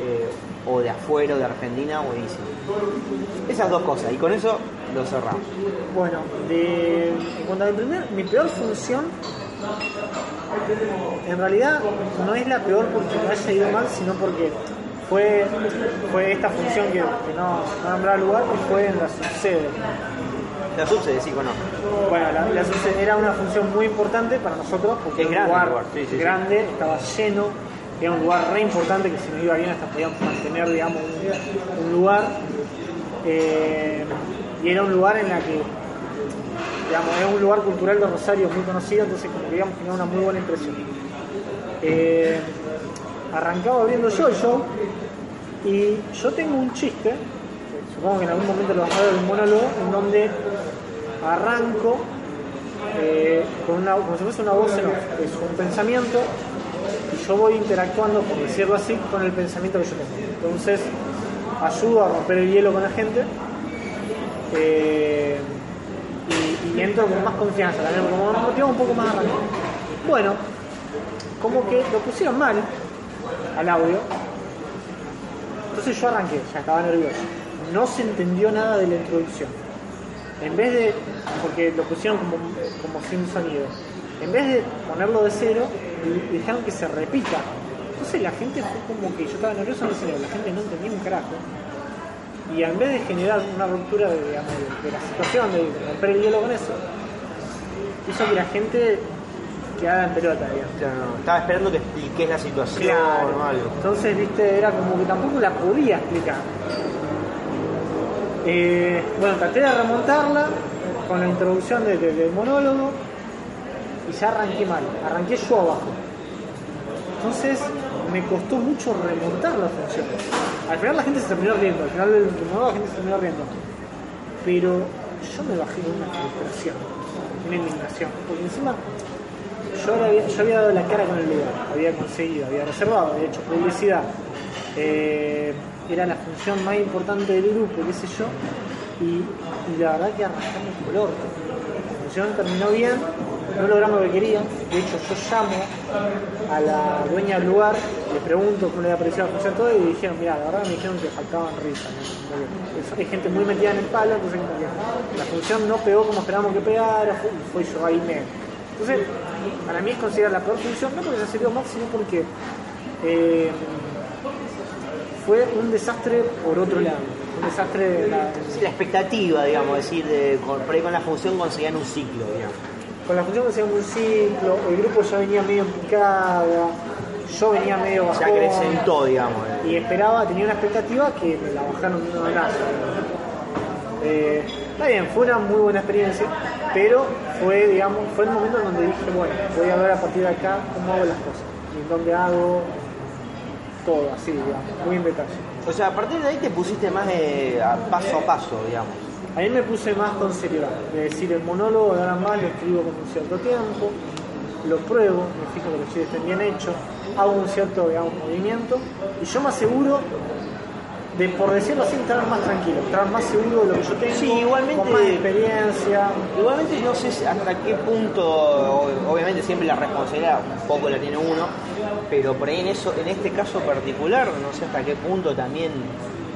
eh, o de afuera o de Argentina, buenísimo. Esas dos cosas, y con eso lo cerramos. Bueno, de, en cuanto a mi, primer, mi peor función, en realidad no es la peor porque me haya ido mal, sino porque fue, fue esta función que, que no, no nombraba lugar, que fue en la subsede. La subsede, sí, conozco. Bueno, la, la subsede era una función muy importante para nosotros porque Es era un grande lugar, lugar, sí, sí, sí. grande, estaba lleno, era un lugar re importante que si nos iba bien hasta podíamos mantener, digamos, un, lugar. eh, y era un lugar en la que, digamos, era un lugar cultural de Rosario muy conocido, entonces como que digamos tenía una muy buena impresión. Eh, arrancaba viendo yo el show y yo tengo un chiste, supongo que en algún momento lo vas a ver en un monólogo, en donde arranco eh, con una, como si fuese una voz es un pensamiento yo voy interactuando, por decirlo así, con el pensamiento que yo tengo. Entonces ayudo a romper el hielo con la gente eh, y, y entro con más confianza también, como me un poco más. Bueno, como que lo pusieron mal al audio, entonces yo arranqué, ya estaba nervioso. No se entendió nada de la introducción. En vez de, porque lo pusieron como, como sin sonido, en vez de ponerlo de cero, y dejaron que se repita. Entonces la gente fue como que yo estaba nervioso en el escenario, la gente no entendía un carajo. Y en vez de generar una ruptura de, digamos, de- de la situación, de romper el hielo con eso, hizo que la gente quedara en pelota, digamos. O sea, no, estaba esperando que expliques la situación Claro. o algo. Entonces, viste, era como que tampoco la podía explicar. Eh, bueno, traté de remontarla con la introducción de- de- del monólogo y ya arranqué mal, arranqué yo abajo. Entonces me costó mucho remontar la función. Al final la gente se terminó riendo, al final del monólogo la gente se terminó riendo. Pero yo me bajé con una frustración, una indignación, porque encima yo había, dado la cara con el lugar, había conseguido, había reservado, había hecho publicidad. Eh, era la función más importante del grupo, qué sé yo, y, y la verdad que arrancamos por orto. La función terminó bien, no logramos lo que querían. De hecho, yo llamo a la dueña del lugar, le pregunto cómo le había parecido la función todo y dijeron, mira, la verdad me dijeron que faltaban risas. ¿no? Hay gente muy metida en el palo, entonces que la función no pegó como esperábamos que pegara, fue, fue yo ahí medio. Entonces, para mí es considerada la peor función, no porque se sirvió mal, sino porque eh, fue un desastre por otro lado. Un desastre de la- expectativa, digamos, decir, de, por ahí con la función conseguían un ciclo, digamos. Con la función que hacíamos un ciclo, el grupo ya venía medio en picada, yo venía medio Se bajón. acrecentó, digamos. y esperaba, tenía una expectativa que me la bajaron de una brazo. Eh, está bien, fue una muy buena experiencia, pero fue, digamos, fue el momento en donde dije, bueno, voy a ver a partir de acá cómo hago las cosas y en dónde hago todo, así, digamos, muy en detalle. O sea, a partir de ahí te pusiste más de a paso a paso, digamos. Ahí me puse más con seriedad, de decir el monólogo de ahora más lo escribo con un cierto tiempo, lo pruebo, me fijo que los chistes estén bien hechos, hago un cierto digamos, movimiento y yo me aseguro de, por decirlo así, estar más tranquilo, estar más seguro de lo que yo tengo, Sí, igualmente- con más experiencia. Igualmente no sé hasta qué punto, obviamente siempre la responsabilidad un poco la tiene uno, pero por ahí en eso, en este caso particular, no sé hasta qué punto también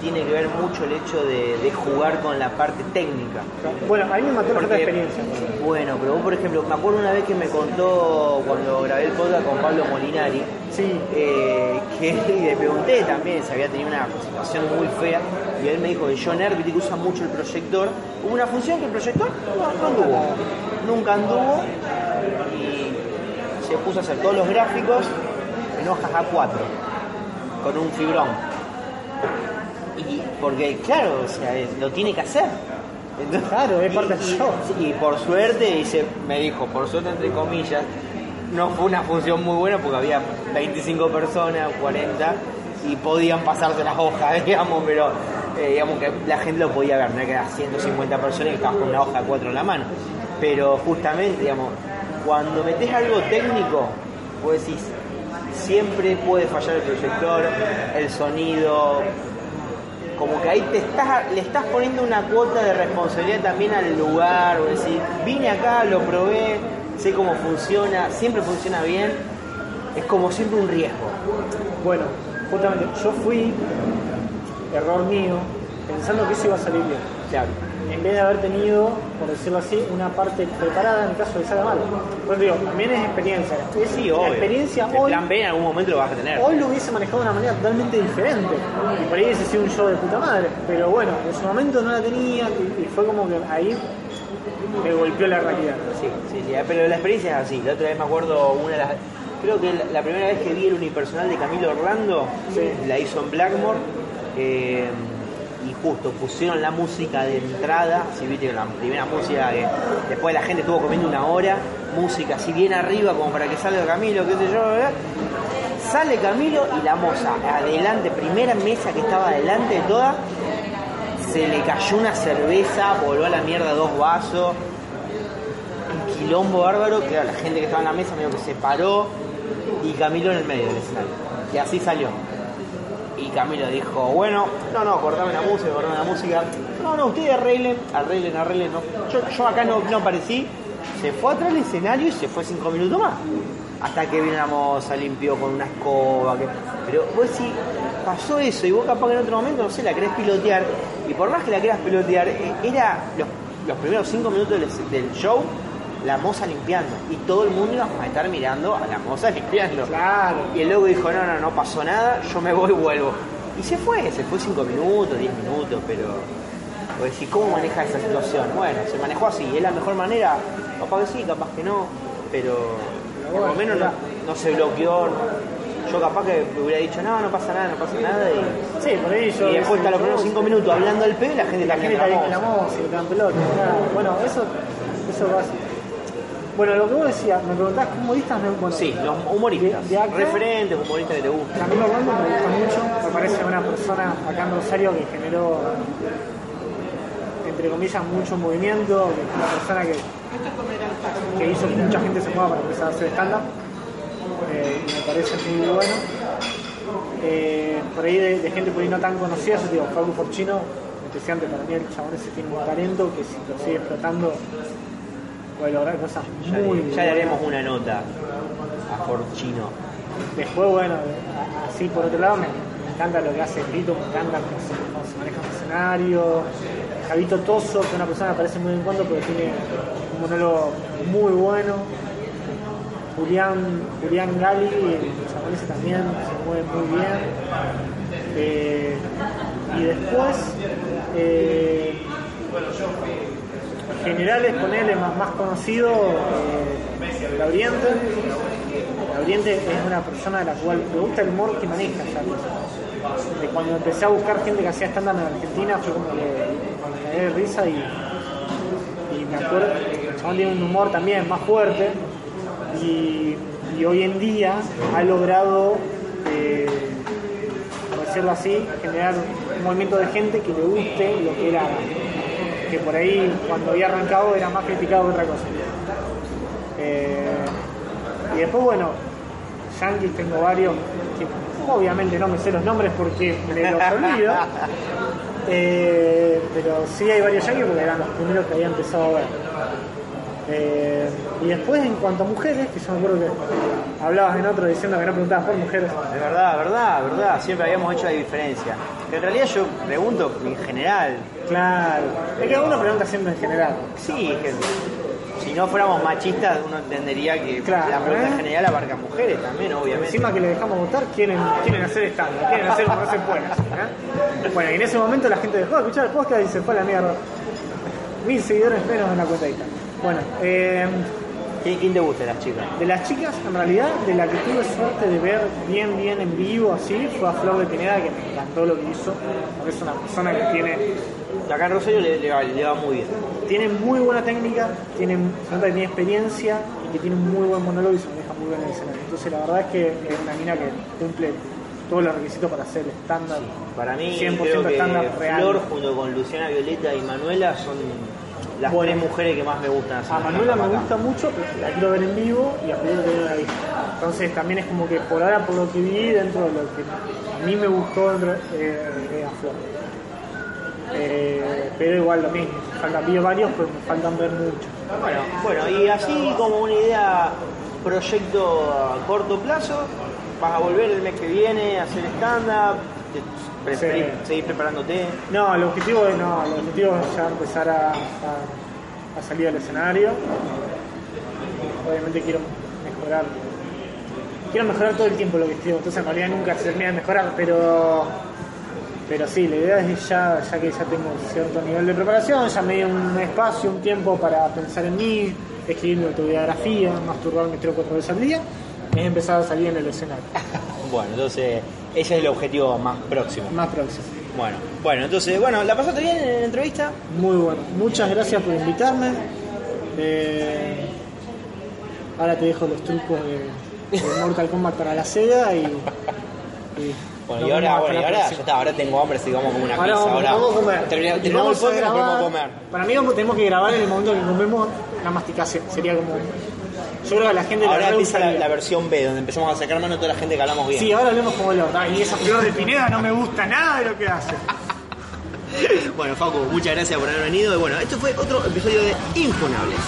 tiene que ver mucho el hecho de, de jugar con la parte técnica. Bueno, a mí me mató la experiencia. Bueno, pero vos por ejemplo, me acuerdo una vez que me contó cuando grabé el podcast con Pablo Molinari, Sí, eh, que le pregunté también si había tenido una situación muy fea y él me dijo que John que usa mucho el proyector. Hubo una función que el proyector no, no anduvo, nunca anduvo y se puso a hacer todos los gráficos en hojas A4 con un fibrón. Y porque claro, o sea, es- lo tiene que hacer. Entonces- Claro, es y- parte del y- show. y por suerte, dice, me dijo, por suerte entre comillas, no fue una función muy buena porque había 25 personas, 40, y podían pasarse las hojas, digamos, pero eh, digamos que la gente lo podía ver, no era que eran 150 personas y estabas con una hoja de 4 en la mano. Pero justamente, digamos, cuando metes algo técnico, vos decís, siempre puede fallar el proyector, el sonido, como que ahí te estás, le estás poniendo una cuota de responsabilidad también al lugar, o decir, vine acá, lo probé, sé cómo funciona, siempre funciona bien, es como siempre un riesgo. bueno, justamente yo fui, error mío, pensando que eso iba a salir bien. Claro. En vez de haber tenido, por decirlo así, una parte preparada en caso de salga mal. Pues digo, también es experiencia. Es Sí, la obvio. experiencia el hoy plan B en algún momento lo vas a tener. Hoy lo hubiese manejado de una manera totalmente diferente. Y por ahí hubiese sido un show de puta madre. Pero bueno, en su momento no la tenía y, y fue como que ahí me golpeó la realidad. Sí, sí, sí, pero la experiencia es así. La otra vez me acuerdo una de las. Creo que la, la primera vez que vi el unipersonal de Camilo Orlando Sí. la hizo en Blackmore. eh, y justo pusieron la música de entrada, si viste la primera música que después la gente estuvo comiendo una hora, música así bien arriba como para que salga Camilo, qué sé yo, sale Camilo y la moza adelante, primera mesa que estaba adelante de todas, se le cayó una cerveza, voló a la mierda dos vasos, un quilombo bárbaro, que la gente que estaba en la mesa medio que se paró y Camilo en el medio del escenario. Y así salió. Y Camilo dijo, bueno, no, no, cortame la música, cortame la música. No, no, ustedes arreglen, arreglen, arreglen. No. Yo, yo acá no, no aparecí. Se fue atrás del escenario y se fue cinco minutos más. Hasta que vino la moza, limpió con una escoba. que- Pero vos si pasó eso y vos capaz que en otro momento, no sé, la querés pilotear. Y por más que la quieras pilotear, eh, era los, los primeros cinco minutos del show la moza limpiando. Y todo el mundo iba a estar mirando a la moza limpiando. Claro. Y el loco dijo, no, no, no pasó nada, yo me voy y vuelvo. Y se fue, se fue 5 minutos, 10 minutos, pero... Pues decir, ¿cómo maneja esa situación? Bueno, se manejó así, ¿es la mejor manera? Capaz que sí, capaz que no, pero por lo menos no, se bloqueó. Yo capaz que hubiera dicho, no, no pasa nada, no pasa nada. Y, Sí, por ahí yo. y después está los primeros 5 minutos hablando del pedo y la gente La gente la moza. Bueno, eso, eso va así. Bueno, lo que vos decías, me preguntás humoristas me. Bueno, Sí, los humoristas, De- de acá- referentes, humoristas que te gustan. Camilo Orlando me gusta mucho, me parece una persona acá en Rosario que generó, entre comillas, mucho movimiento, que es una persona que, que hizo que mucha gente se mueva para empezar a hacer stand-up, eh, y me parece muy bueno. Eh, por ahí de, de gente por ahí no tan conocida, yo digo, Facu Forchino, especialmente para mí el chabón ese tiene un talento que si lo sigue explotando puede lograr cosas Ya, muy le- ya le buenas. haremos una nota a Forchino. Después, bueno, así por otro lado, me, me encanta lo que hace Brito, me encanta cómo se, cómo se maneja el escenario. Javito Toso, que es una persona que aparece muy en cuando, pero tiene un monólogo muy bueno. Julián, Julián Gali, el japonés también se mueve muy bien. Eh, y después, eh, generales, ponerle más, más conocido, eh, Gabriente. Gabriente es una persona de la cual me gusta el humor que maneja. De cuando empecé a buscar gente que hacía stand-up en Argentina fue como que me de risa y, me acuerdo que el chabón tiene un humor también más fuerte y, hoy en día ha logrado, eh, por decirlo así, generar un movimiento de gente que le guste lo que era que por ahí cuando había arrancado era más criticado que otra cosa. Eh, Y después, bueno, yankees tengo varios, que obviamente no me sé los nombres porque me los olvido. Eh, pero sí hay varios yankees porque eran los primeros que había empezado a ver. Eh, y después en cuanto a mujeres, que yo me acuerdo que hablabas en otro diciendo que no preguntabas por mujeres. Es verdad, verdad, verdad. Siempre habíamos hecho la diferencia. Que en realidad yo pregunto en general. Claro, es que uno pregunta siempre en general. Sí, es que si no fuéramos machistas, uno entendería que Claro, la pregunta ¿eh? en general abarca mujeres también, obviamente. Encima que le dejamos votar, quieren, quieren hacer estándar, quieren hacer se puede. ¿eh? Bueno, y en ese momento la gente dejó de escuchar el podcast y se fue a la mierda. Mil seguidores menos en la cuenta de. Bueno, eh, ¿Quién, te gusta de las chicas? de las chicas, en realidad, de la que tuve suerte de ver bien, bien en vivo, así, fue a Flor de Pineda, que me encantó lo que hizo. Porque es una persona que tiene, Acá en Rosario le, le va, le va muy bien. tiene muy buena técnica, tiene, se nota que tiene experiencia y que tiene un muy buen monólogo y se maneja muy bien en el escenario. Entonces, la verdad es que es una mina que cumple todos los requisitos para hacer estándar. Para mí, 100% creo que estándar real. Flor junto con Luciana Violeta y Manuela son las Bueno. tres mujeres que más me gustan. A Manuela me gusta mucho, pero la quiero ver en vivo y a Flor no la visto. Entonces también es como que por ahora, por lo que vi, dentro de lo que a mí me gustó dentro, eh, eh, a Flor. Eh, pero igual lo mismo, faltan vi varios, pero me faltan ver muchos. Bueno, bueno, y así como una idea, proyecto a corto plazo, vas a volver el mes que viene a hacer stand-up, Sí. seguir preparándote. No, el objetivo es, no, el objetivo es ya empezar a, a- a salir al escenario. Obviamente quiero mejorar. Quiero mejorar todo el tiempo lo que escribo, entonces en realidad nunca se termina de mejorar, pero pero sí, la idea es ya, ya que ya tengo cierto nivel de preparación, ya me di un espacio, un tiempo para pensar en mí, escribir mi autobiografía, masturbarme tres o cuatro veces al día, es empezar a salir en el escenario, Bueno, entonces ese es el objetivo más próximo. más próximo. Bueno, bueno, entonces, bueno, ¿la pasaste bien en la entrevista? Muy bueno. Muchas gracias por invitarme. Eh, ahora te dejo los trucos de, de Mortal Kombat para la Sega y. y Bueno, y ahora, bueno, y ahora ya está, ahora tengo hambre, así vamos como una Ahora pizza. vamos, ahora vamos a comer. Terminamos el podcast podemos comer. Para mí tenemos que grabar en el momento que comemos la masticación. Sería como. Yo creo que la gente Ahora re empieza la, la versión B, donde empezamos a sacar mano a toda la gente que hablamos bien. Sí, ahora hablemos como el otro. Y esa flor de Pineda no me gusta nada de lo que hace. Bueno, Facu, muchas gracias por haber venido. Y bueno, esto fue otro episodio de Infunables.